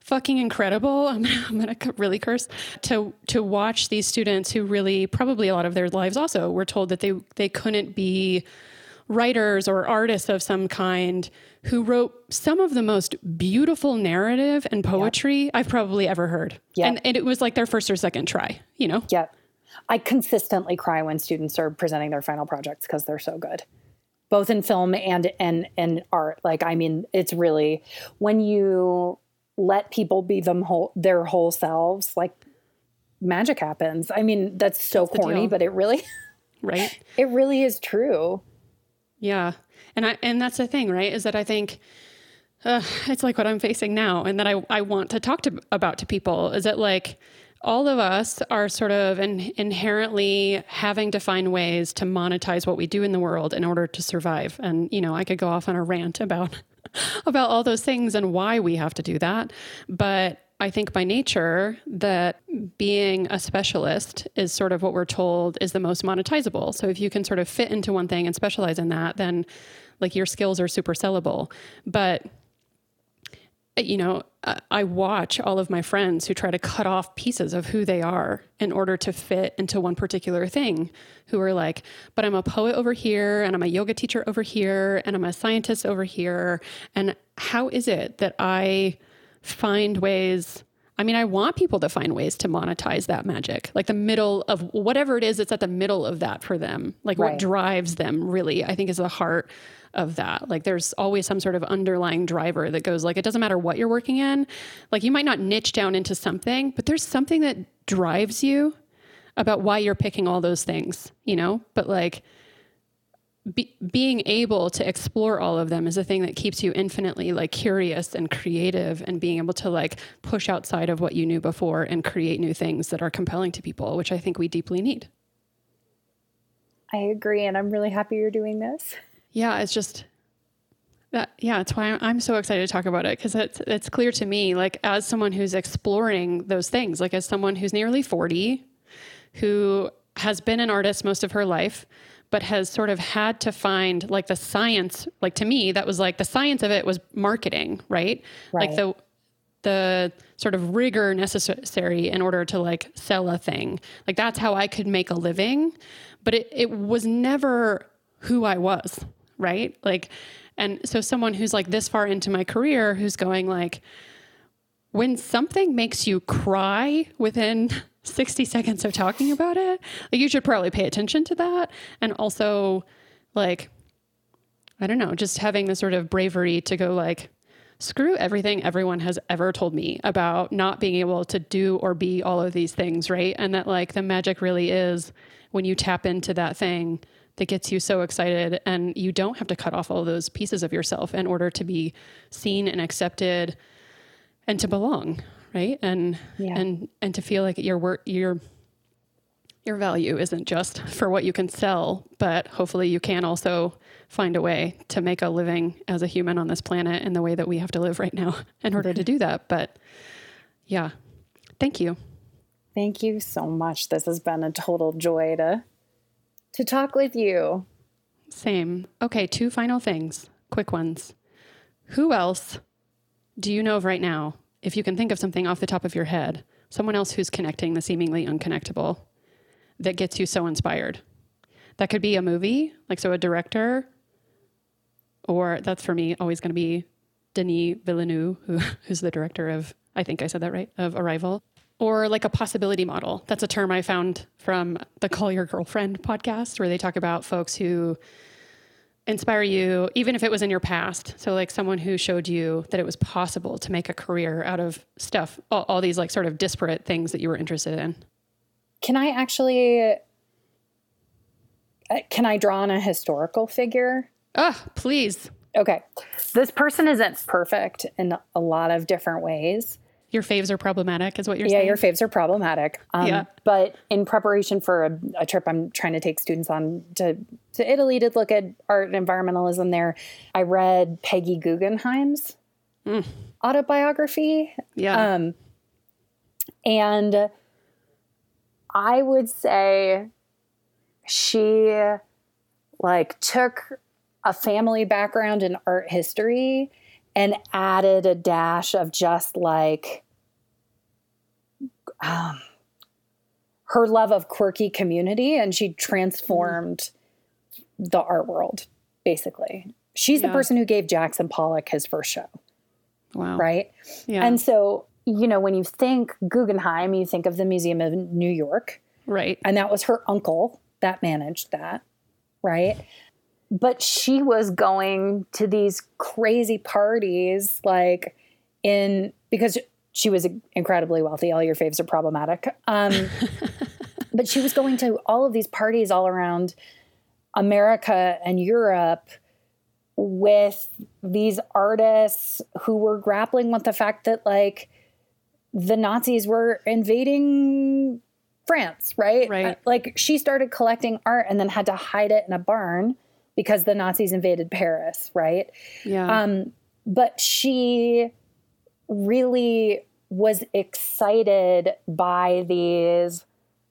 fucking incredible. I'm, I'm to really curse to, to watch these students who really probably a lot of their lives also were told that they, they couldn't be writers or artists of some kind who wrote some of the most beautiful narrative and poetry I've probably ever heard. Yep. And, and it was like their first or second try, you know? Yep. I consistently cry when students are presenting their final projects because they're so good, both in film and and and art. Like, I mean, it's really when you let people be them whole their whole selves, like magic happens. I mean, that's so the corny, but it really, Right. it really is true. Yeah. And I and that's the thing, right? Is that I think uh, it's like what I'm facing now and that I, I want to talk to about to people is that like all of us are sort of in, inherently having to find ways to monetize what we do in the world in order to survive. And you know, I could go off on a rant about about all those things and why we have to do that. But I think by nature that being a specialist is sort of what we're told is the most monetizable. So if you can sort of fit into one thing and specialize in that, then like your skills are super sellable. But you know, I- watch all of my friends who try to cut off pieces of who they are in order to fit into one particular thing, who are like, but I'm a poet over here, and I'm a yoga teacher over here, and I'm a scientist over here. And how is it that I find ways? I mean, I want people to find ways to monetize that magic, like the middle of whatever it is that's at the middle of that for them, like Right. what drives them really, I think is the heart of that. Like there's always some sort of underlying driver that goes like it doesn't matter what you're working in. Like you might not niche down into something, but there's something that drives you about why you're picking all those things, you know? But like be, being able to explore all of them is a thing that keeps you infinitely like curious and creative and being able to like push outside of what you knew before and create new things that are compelling to people, which I think we deeply need. I agree, and I'm really happy you're doing this. Yeah, it's just that. Yeah, that's why I'm, I'm so excited to talk about it because it's it's clear to me, like as someone who's exploring those things, like as someone who's nearly forty, who has been an artist most of her life, but has sort of had to find like the science, like to me, that was like the science of it was marketing, right? Right. Like the the sort of rigor necessary in order to like sell a thing. Like that's how I could make a living. But it, it was never who I was, right? Like, and so someone who's like this far into my career who's going like, when something makes you cry within 60 seconds of talking about it, like you should probably pay attention to that. And also, like, I don't know, just having the sort of bravery to go, like, screw everything everyone has ever told me about not being able to do or be all of these things, right? And that, like, the magic really is when you tap into that thing that gets you so excited and you don't have to cut off all those pieces of yourself in order to be seen and accepted and to belong right and Yeah. and and to feel like your work your your value isn't just for what you can sell but hopefully you can also find a way to make a living as a human on this planet in the way that we have to live right now in order to do that but yeah thank you Thank you so much. This has been a total joy to to talk with you. same. Okay two final things quick ones. Who else do you know of right now if you can think of something off the top of your head someone else who's connecting the seemingly unconnectable that gets you so inspired? That could be a movie like so a director or that's for me always going to be denis villeneuve who, who's the director of i think i said that right of arrival or like a possibility model that's a term i found from the call your girlfriend podcast where they talk about folks who inspire you, even if it was in your past. So, like someone who showed you that it was possible to make a career out of stuff, all, all these like sort of disparate things that you were interested in. Can I actually uh, can I draw on a historical figure? Ah, please. Okay. This person isn't perfect in a lot of different ways. Your faves are problematic, is what you're Yeah, saying. Yeah, your faves are problematic. Um, Yeah. But in preparation for a, a trip I'm trying to take students on to, to Italy to look at art and environmentalism there, I read Peggy Guggenheim's autobiography. yeah. Um, and I would say she like took a family background in art history and added a dash of just like um, her love of quirky community and she transformed the art world basically. She's the person who gave Jackson Pollock his first show, wow. right? Yeah. And so, you know, when you think Guggenheim, you think of the Museum of New York, right. and that was her uncle that managed that, right? But she was going to these crazy parties, like in because she was incredibly wealthy. All your faves are problematic. Um, but she was going to all of these parties all around America and Europe with these artists who were grappling with the fact that like the Nazis were invading France, right? Right. Uh, Like she started collecting art and then had to hide it in a barn because the Nazis invaded Paris, right? Yeah. Um, but she really was excited by these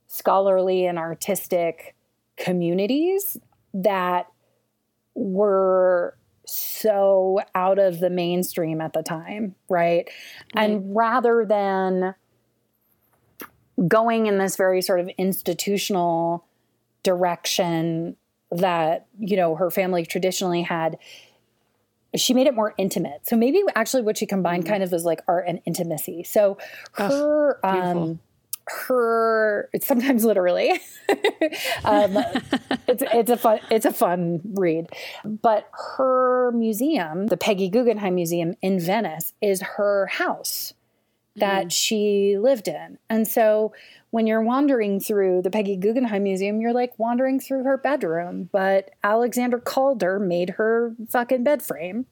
scholarly and artistic communities that were so out of the mainstream at the time, right? And rather than going in this very sort of institutional direction that, you know, her family traditionally had, she made it more intimate. So maybe actually what she combined kind of was like art and intimacy. So her beautiful. um her it's sometimes literally um, it's it's a fun it's a fun read but her museum the peggy guggenheim museum in venice is her house that she lived in and so when you're wandering through the peggy guggenheim museum you're like wandering through her bedroom. But alexander calder made her fucking bed frame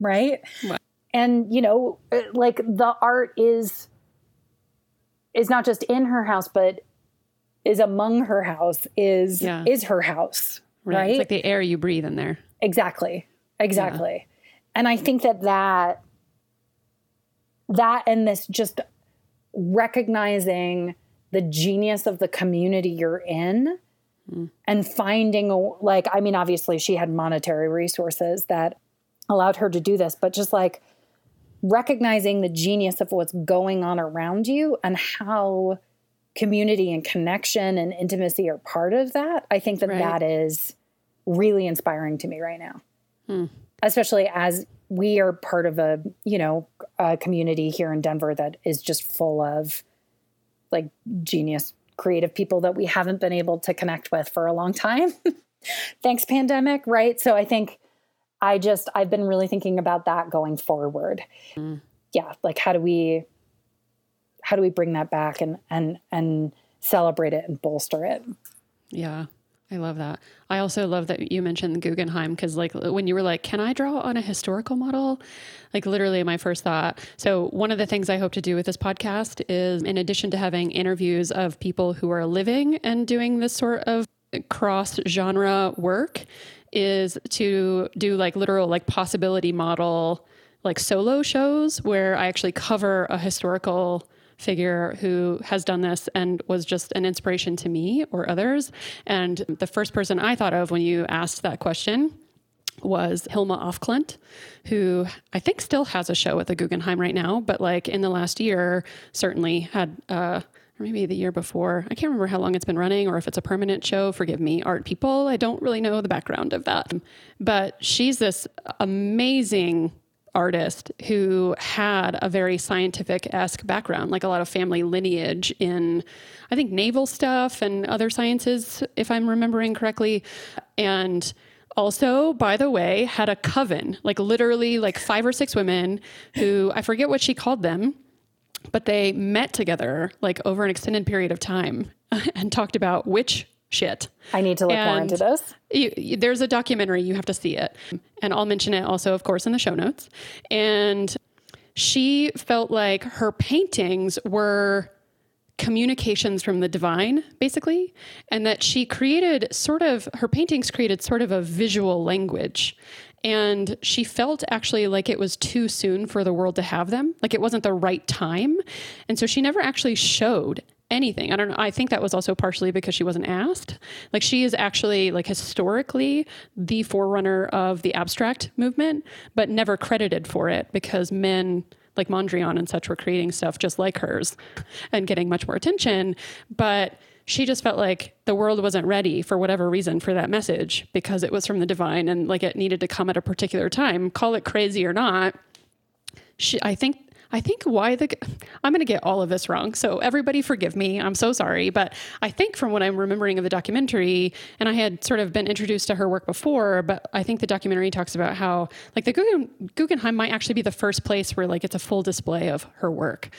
right? And you know uh, like the art is is not just in her house but is among her house is Yeah. is her house right. right, It's like the air you breathe in there. exactly. Exactly. And i think that that that and this just recognizing the genius of the community you're in mm. and finding like i mean obviously she had monetary resources that allowed her to do this but just like recognizing the genius of what's going on around you and how community and connection and intimacy are part of that i think that right. that is really inspiring to me right now hmm. especially as we are part of a you know a community here in denver that is just full of like genius creative people that we haven't been able to connect with for a long time. Thanks pandemic right? So i think i just i've been really thinking about that going forward. Mm. yeah like how do we how do we bring that back and and and celebrate it and bolster it? Yeah I love that. I also love that you mentioned Guggenheim because, like, when you were like, "Can I draw on a historical model?" Like, literally, my first thought. So, one of the things I hope to do with this podcast is, in addition to having interviews of people who are living and doing this sort of cross genre work, is to do like literal like possibility model like solo shows where I actually cover a historical figure who has done this and was just an inspiration to me or others. And the first person I thought of when you asked that question was Hilma af Klint, who I think still has a show at the Guggenheim right now, but like in the last year, certainly had, uh, or maybe the year before. I can't remember how long it's been running or if it's a permanent show. Forgive me, art people. I don't really know the background of that. But she's this amazing artist who had a very scientific esque background, like a lot of family lineage in, I think, naval stuff and other sciences, if I'm remembering correctly. And also, by the way, had a coven, like literally like five or six women who I forget what she called them, but they met together like over an extended period of time and talked about witch shit. I need to look and more into this. You, you, there's a documentary, you have to see it. And I'll mention it also, of course, in the show notes. And she felt like her paintings were communications from the divine, basically, and that she created sort of, her paintings created sort of a visual language. And she felt actually like it was too soon for the world to have them, like it wasn't the right time. And so she never actually showed anything. I don't know. I think that was also partially because she wasn't asked. Like she is actually like historically the forerunner of the abstract movement, but never credited for it because men like Mondrian and such were creating stuff just like hers and getting much more attention. But she just felt like the world wasn't ready for whatever reason for that message because it was from the divine and like it needed to come at a particular time. Call it crazy or not. She, I think I think why the I'm going to get all of this wrong. So everybody forgive me. I'm so sorry, but I think from what I'm remembering of the documentary and I had sort of been introduced to her work before, but I think the documentary talks about how like the Guggen, Guggenheim might actually be the first place where like it's a full display of her work.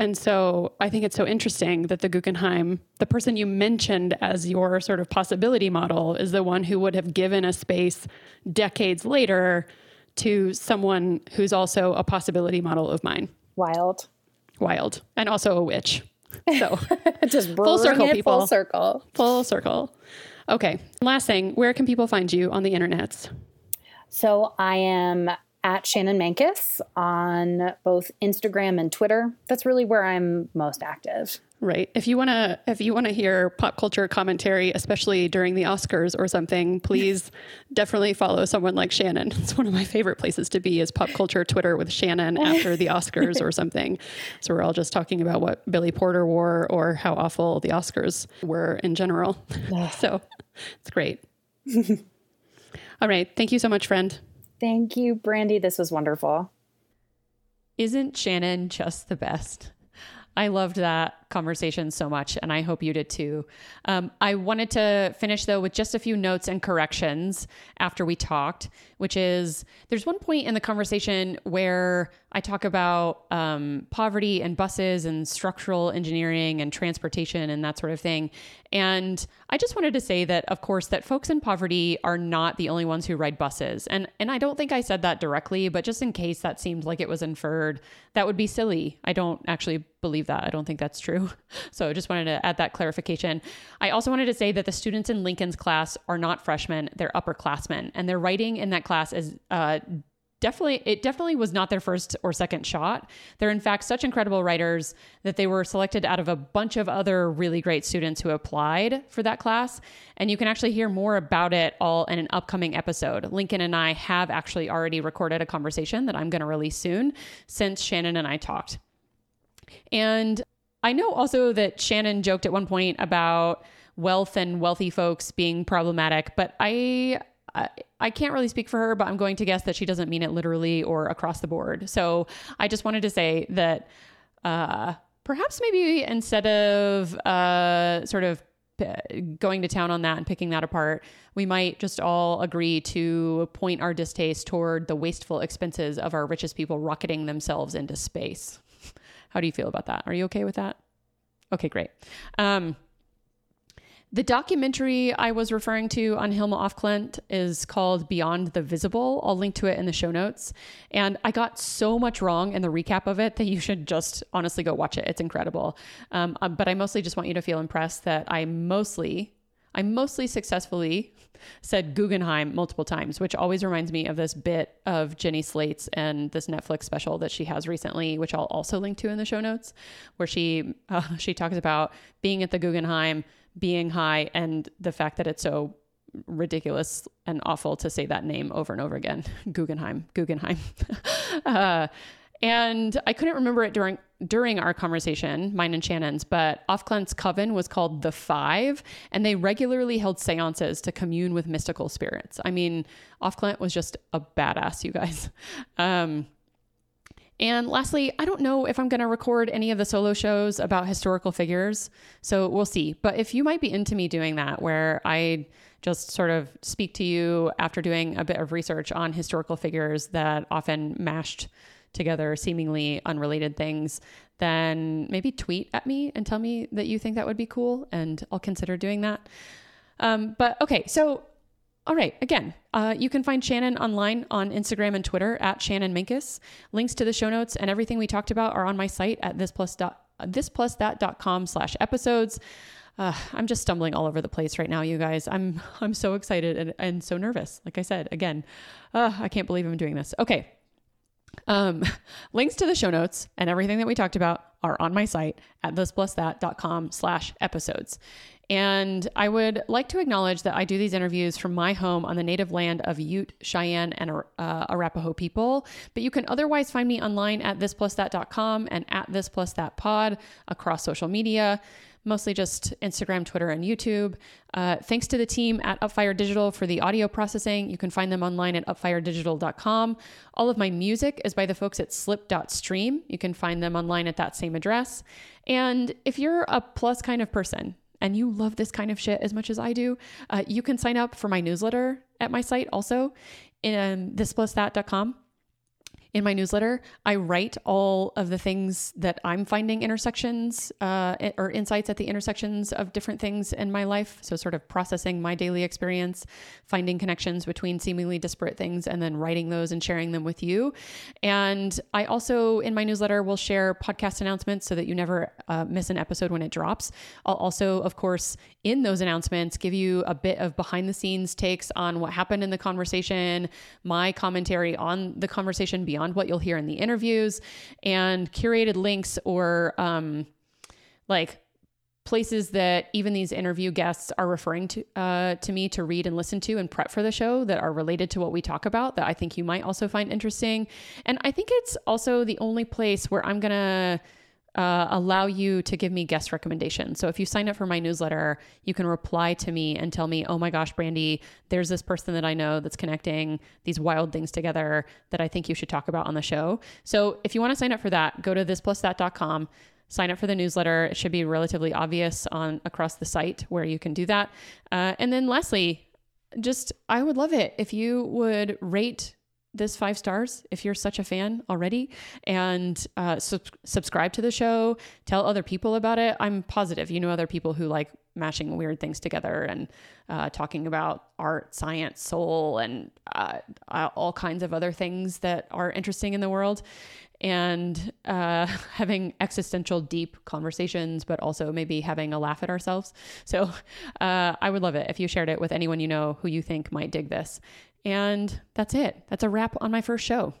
And so I think it's so interesting that the Guggenheim, the person you mentioned as your sort of possibility model, is the one who would have given a space decades later to someone who's also a possibility model of mine. Wild. Wild. And also a witch. So just full circle, people. Full circle. Full circle. Okay. Last thing, where can people find you on the internets? So I am at Shannon Mancus on both Instagram and Twitter. That's really where I'm most active. Right. If you want to if you want to hear pop culture commentary especially during the Oscars or something, please definitely follow someone like Shannon. It's one of my favorite places to be is pop culture Twitter with Shannon after the Oscars or something. So we're all just talking about what Billy Porter wore or how awful the Oscars were in general. so it's great. all right. Thank you so much, friend. Thank you, Brandi. This was wonderful. Isn't Shannon just the best? I loved that conversation so much, and I hope you did too. Um, I wanted to finish though with just a few notes and corrections after we talked, which is there's one point in the conversation where I talk about um, poverty and buses and structural engineering and transportation and that sort of thing. And I just wanted to say that, of course, that folks in poverty are not the only ones who ride buses. And and I don't think I said that directly, but just in case that seemed like it was inferred, that would be silly. I don't actually believe that. I don't think that's true. So I just wanted to add that clarification. I also wanted to say that the students in Lincoln's class are not freshmen; they're upperclassmen, and their writing in that class is uh, definitely it definitely was not their first or second shot. They're in fact such incredible writers that they were selected out of a bunch of other really great students who applied for that class. And you can actually hear more about it all in an upcoming episode. Lincoln and I have actually already recorded a conversation that I'm going to release soon since Shannon and I talked. And I know also that Shannon joked at one point about wealth and wealthy folks being problematic, but I I, I can't really speak for her, but I'm going to guess that she doesn't mean it literally or across the board. So I just wanted to say that uh, perhaps maybe instead of uh, sort of going to town on that and picking that apart, we might just all agree to point our distaste toward the wasteful expenses of our richest people rocketing themselves into space. How do you feel about that? Are you okay with that? Okay, great. Um, the documentary I was referring to on Hilma af Klint is called Beyond the Visible. I'll link to it in the show notes. And I got so much wrong in the recap of it that you should just honestly go watch it. It's incredible. Um, uh, but I mostly just want you to feel impressed that I mostly, I mostly successfully said Guggenheim multiple times, which always reminds me of this bit of Jenny Slate's and this Netflix special that she has recently, which I'll also link to in the show notes, where she uh, she talks about being at the Guggenheim being high and the fact that it's so ridiculous and awful to say that name over and over again Guggenheim, Guggenheim. uh, and I couldn't remember it during during our conversation, mine and Shannon's, but af Klint's coven was called the Five, and they regularly held seances to commune with mystical spirits. I mean, af Klint was just a badass, you guys. Um, and lastly, I don't know if I'm going to record any of the solo shows about historical figures. So we'll see. But if you might be into me doing that, where I just sort of speak to you after doing a bit of research on historical figures that often mashed together seemingly unrelated things, then maybe tweet at me and tell me that you think that would be cool. And I'll consider doing that. Um, but okay, so all right. Again, uh, you can find Shannon online on Instagram and Twitter at Shannon Mancus. Links to the show notes and everything we talked about are on my site at thisplus thisplusThat.com slash episodes. Uh, I'm just stumbling all over the place right now, you guys. I'm I'm so excited and, and so nervous. Like I said, again, uh, I can't believe I'm doing this. Okay. Um, links to the show notes and everything that we talked about are on my site at thisplusThat.com slash episodes. And I would like to acknowledge that I do these interviews from my home on the native land of Ute, Cheyenne, and uh, Arapaho people. But you can otherwise find me online at thisplusThat.com and at thisplusThatPod across social media, mostly just Instagram, Twitter, and YouTube. Uh, thanks to the team at Upfire Digital for the audio processing. You can find them online at upfiredigital.com. All of my music is by the folks at slip.stream. You can find them online at that same address. And if you're a plus kind of person, and you love this kind of shit as much as I do, uh, you can sign up for my newsletter at my site also in thisplusThat.com in my newsletter, I write all of the things that I'm finding intersections uh, or insights at the intersections of different things in my life. So, sort of processing my daily experience, finding connections between seemingly disparate things, and then writing those and sharing them with you. And I also, in my newsletter, will share podcast announcements so that you never uh, miss an episode when it drops. I'll also, of course, in those announcements, give you a bit of behind the scenes takes on what happened in the conversation, my commentary on the conversation beyond beyond what you'll hear in the interviews and curated links or um, like places that even these interview guests are referring to uh, to me to read and listen to and prep for the show that are related to what we talk about that I think you might also find interesting. And I think it's also the only place where I'm gonna uh, allow you to give me guest recommendations. So if you sign up for my newsletter, you can reply to me and tell me, oh my gosh, Brandi, there's this person that I know that's connecting these wild things together that I think you should talk about on the show. So if you want to sign up for that, go to thisplusThat.com sign up for the newsletter. It should be relatively obvious on across the site where you can do that. Uh, and then lastly, just I would love it if you would rate this five stars if you're such a fan already. And uh, sub- subscribe to the show tell other people about it. I'm positive you know other people who like mashing weird things together and uh, talking about art science soul and uh, uh all kinds of other things that are interesting in the world. And uh, having existential deep conversations but also maybe having a laugh at ourselves. So uh, i would love it if you shared it with anyone you know who you think might dig this And that's it. That's a wrap on my first show.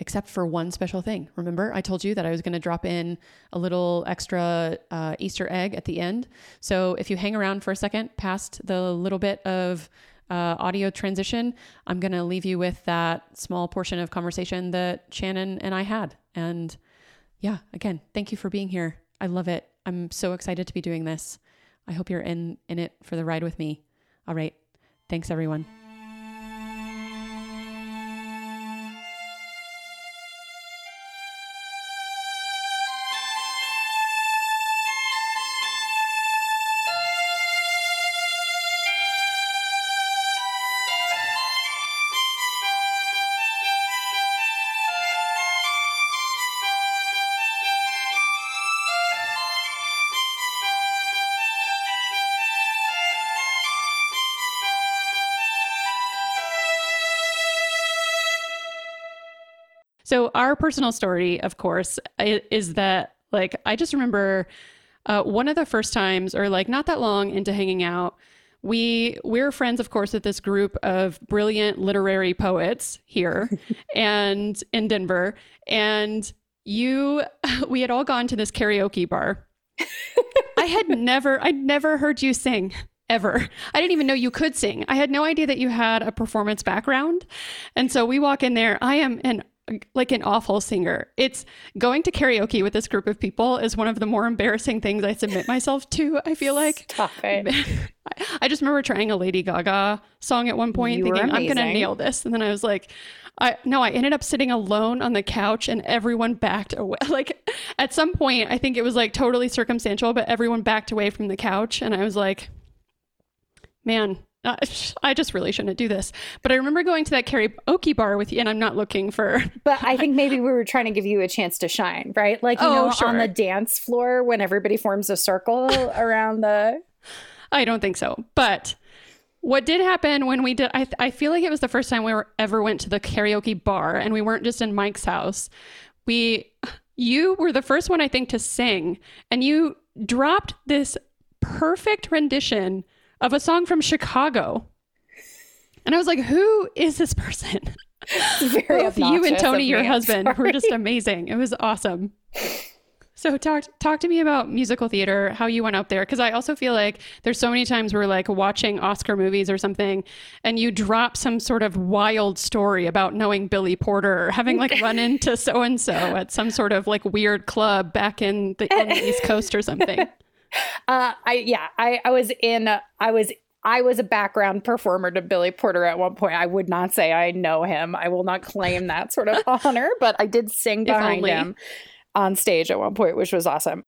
Except for one special thing. Remember, I told you that I was going to drop in a little extra uh, Easter egg at the end. So if you hang around for a second past the little bit of uh, audio transition, I'm going to leave you with that small portion of conversation that Shannon and I had. And yeah, again, thank you for being here. I love it. I'm so excited to be doing this. I hope you're in in it for the ride with me. All right. Thanks everyone. So our personal story, of course, is that like I just remember uh, one of the first times, or like not that long into hanging out, we we're friends, of course, with this group of brilliant literary poets here and in Denver, and you, we had all gone to this karaoke bar. I had never, I'd never heard you sing ever. I didn't even know you could sing. I had no idea that you had a performance background. And so we walk in there. I am an like an awful singer. It's going to karaoke with this group of people is one of the more embarrassing things I submit myself to. I feel like. Stop it. I just remember trying a Lady Gaga song at one point, You thinking I'm going to nail this, and then I was like, I no, I ended up sitting alone on the couch, and everyone backed away. Like at some point, I think it was like totally circumstantial, but everyone backed away from the couch, and I was like, man. I just really shouldn't do this. But I remember going to that karaoke bar with you, and I'm not looking for But I think maybe we were trying to give you a chance to shine, right? Like, you Oh, know, sure. on the dance floor when everybody forms a circle around the. I don't think so. But what did happen when we did, I, I feel like it was the first time we were, ever went to the karaoke bar and we weren't just in Mike's house. We, you were the first one, I think, to sing and you dropped this perfect rendition of a song from Chicago. And I was like, who is this person? Very Both you and Toni, your me. husband, were just amazing. It was awesome. So talk talk to me about musical theater, how you went up there, because I also feel like there's so many times we're like watching Oscar movies or something, and you drop some sort of wild story about knowing Billy Porter or having like run into so and so at some sort of like weird club back in the, on the East Coast or something. Uh, I yeah, I I was in I was I was a background performer to Billy Porter at one point. I would not say I know him. I will not claim that sort of honor, but I did sing behind him on stage at one point, which was awesome.